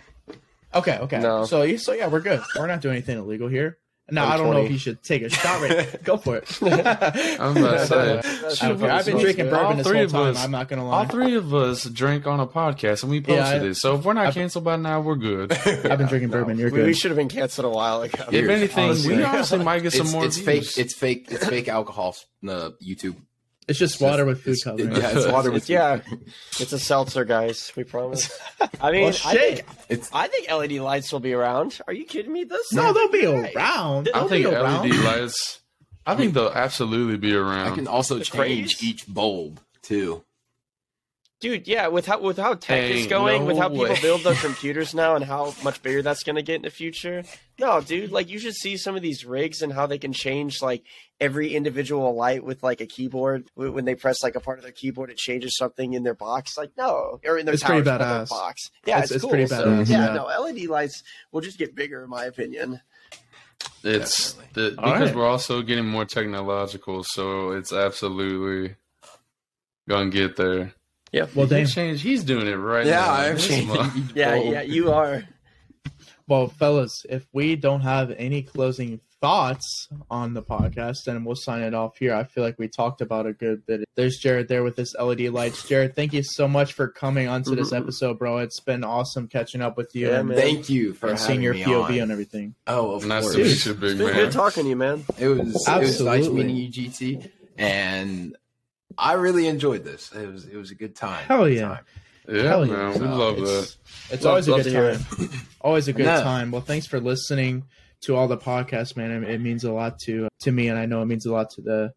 okay, okay. No. So, so yeah, we're good. We're not doing anything illegal here. Now, I'm I don't know if you should take a shot right. Now. Go for it. I'm about to say, I don't care. I've been drinking bourbon this three whole of time. us- I'm not gonna lie. all three of us drink on a podcast and we Yeah, posted I- it. So if we're not I've- canceled by now, we're good. I've been drinking bourbon. You're We, we should have been canceled a while ago. if Years, anything, honestly. we honestly might get some It's, more. it's views. fake. It's fake. It's fake alcohol. No, YouTube. It's just water with food It's- coloring. yeah, it's water with It's, yeah, it's a seltzer, guys. We promise. I mean, Well, I think, It's I think LED lights will be around. Are you kidding me? This No, they'll be around. I They'll think be around. LED lights. I think they'll absolutely be around. I can also The change craze? each bulb too. Dude, yeah, with how with how tech is Ain't going, with no how people build their computers now, and how much bigger that's going to get in the future. No, dude, like you should see some of these rigs and how they can change like every individual light with like a keyboard. When they press like a part of their keyboard, it changes something in their box. Like no, or in their It's pretty towers, not their badass. box. Yeah, It's- it's, it's cool. pretty So, badass, yeah, yeah. no, LED lights will just get bigger, in my opinion. It's the, because right. we're also getting more technological, so it's absolutely gonna get there. Yeah. Well, He damn. changed. He's doing it right Yeah, now. I'm This changing. Yeah, yeah, you are. Well, fellas, if we don't have any closing thoughts on the podcast, then we'll sign it off here. I feel like we talked about a good bit. There's Jerrid there with his LED lights. Jerrid, thank you so much for coming onto this Mhm. episode, bro. It's been awesome catching up with you Yeah, and. Thank you for and having seeing your me POV on. and everything. Oh, of Nice course. to meet you, big It's been man. good talking to you, man. It was it was nice meeting you, GT, and I really enjoyed this. It was it was a good time. Hell yeah. time. Yeah, Hell yeah. man, we So love that. It's, it's Love- always a good time. always a good No. time. Well, thanks for listening to all the podcasts, man. It, it means a lot to to me, and I know it means a lot to the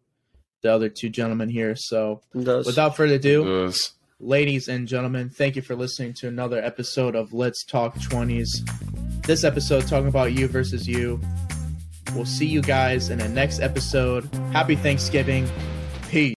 the other two gentlemen here. So, without further ado, ladies and gentlemen, thank you for listening to another episode of Let's Talk 20s. This episode talking about you versus you. We'll see you guys in the next episode. Happy Thanksgiving. Peace.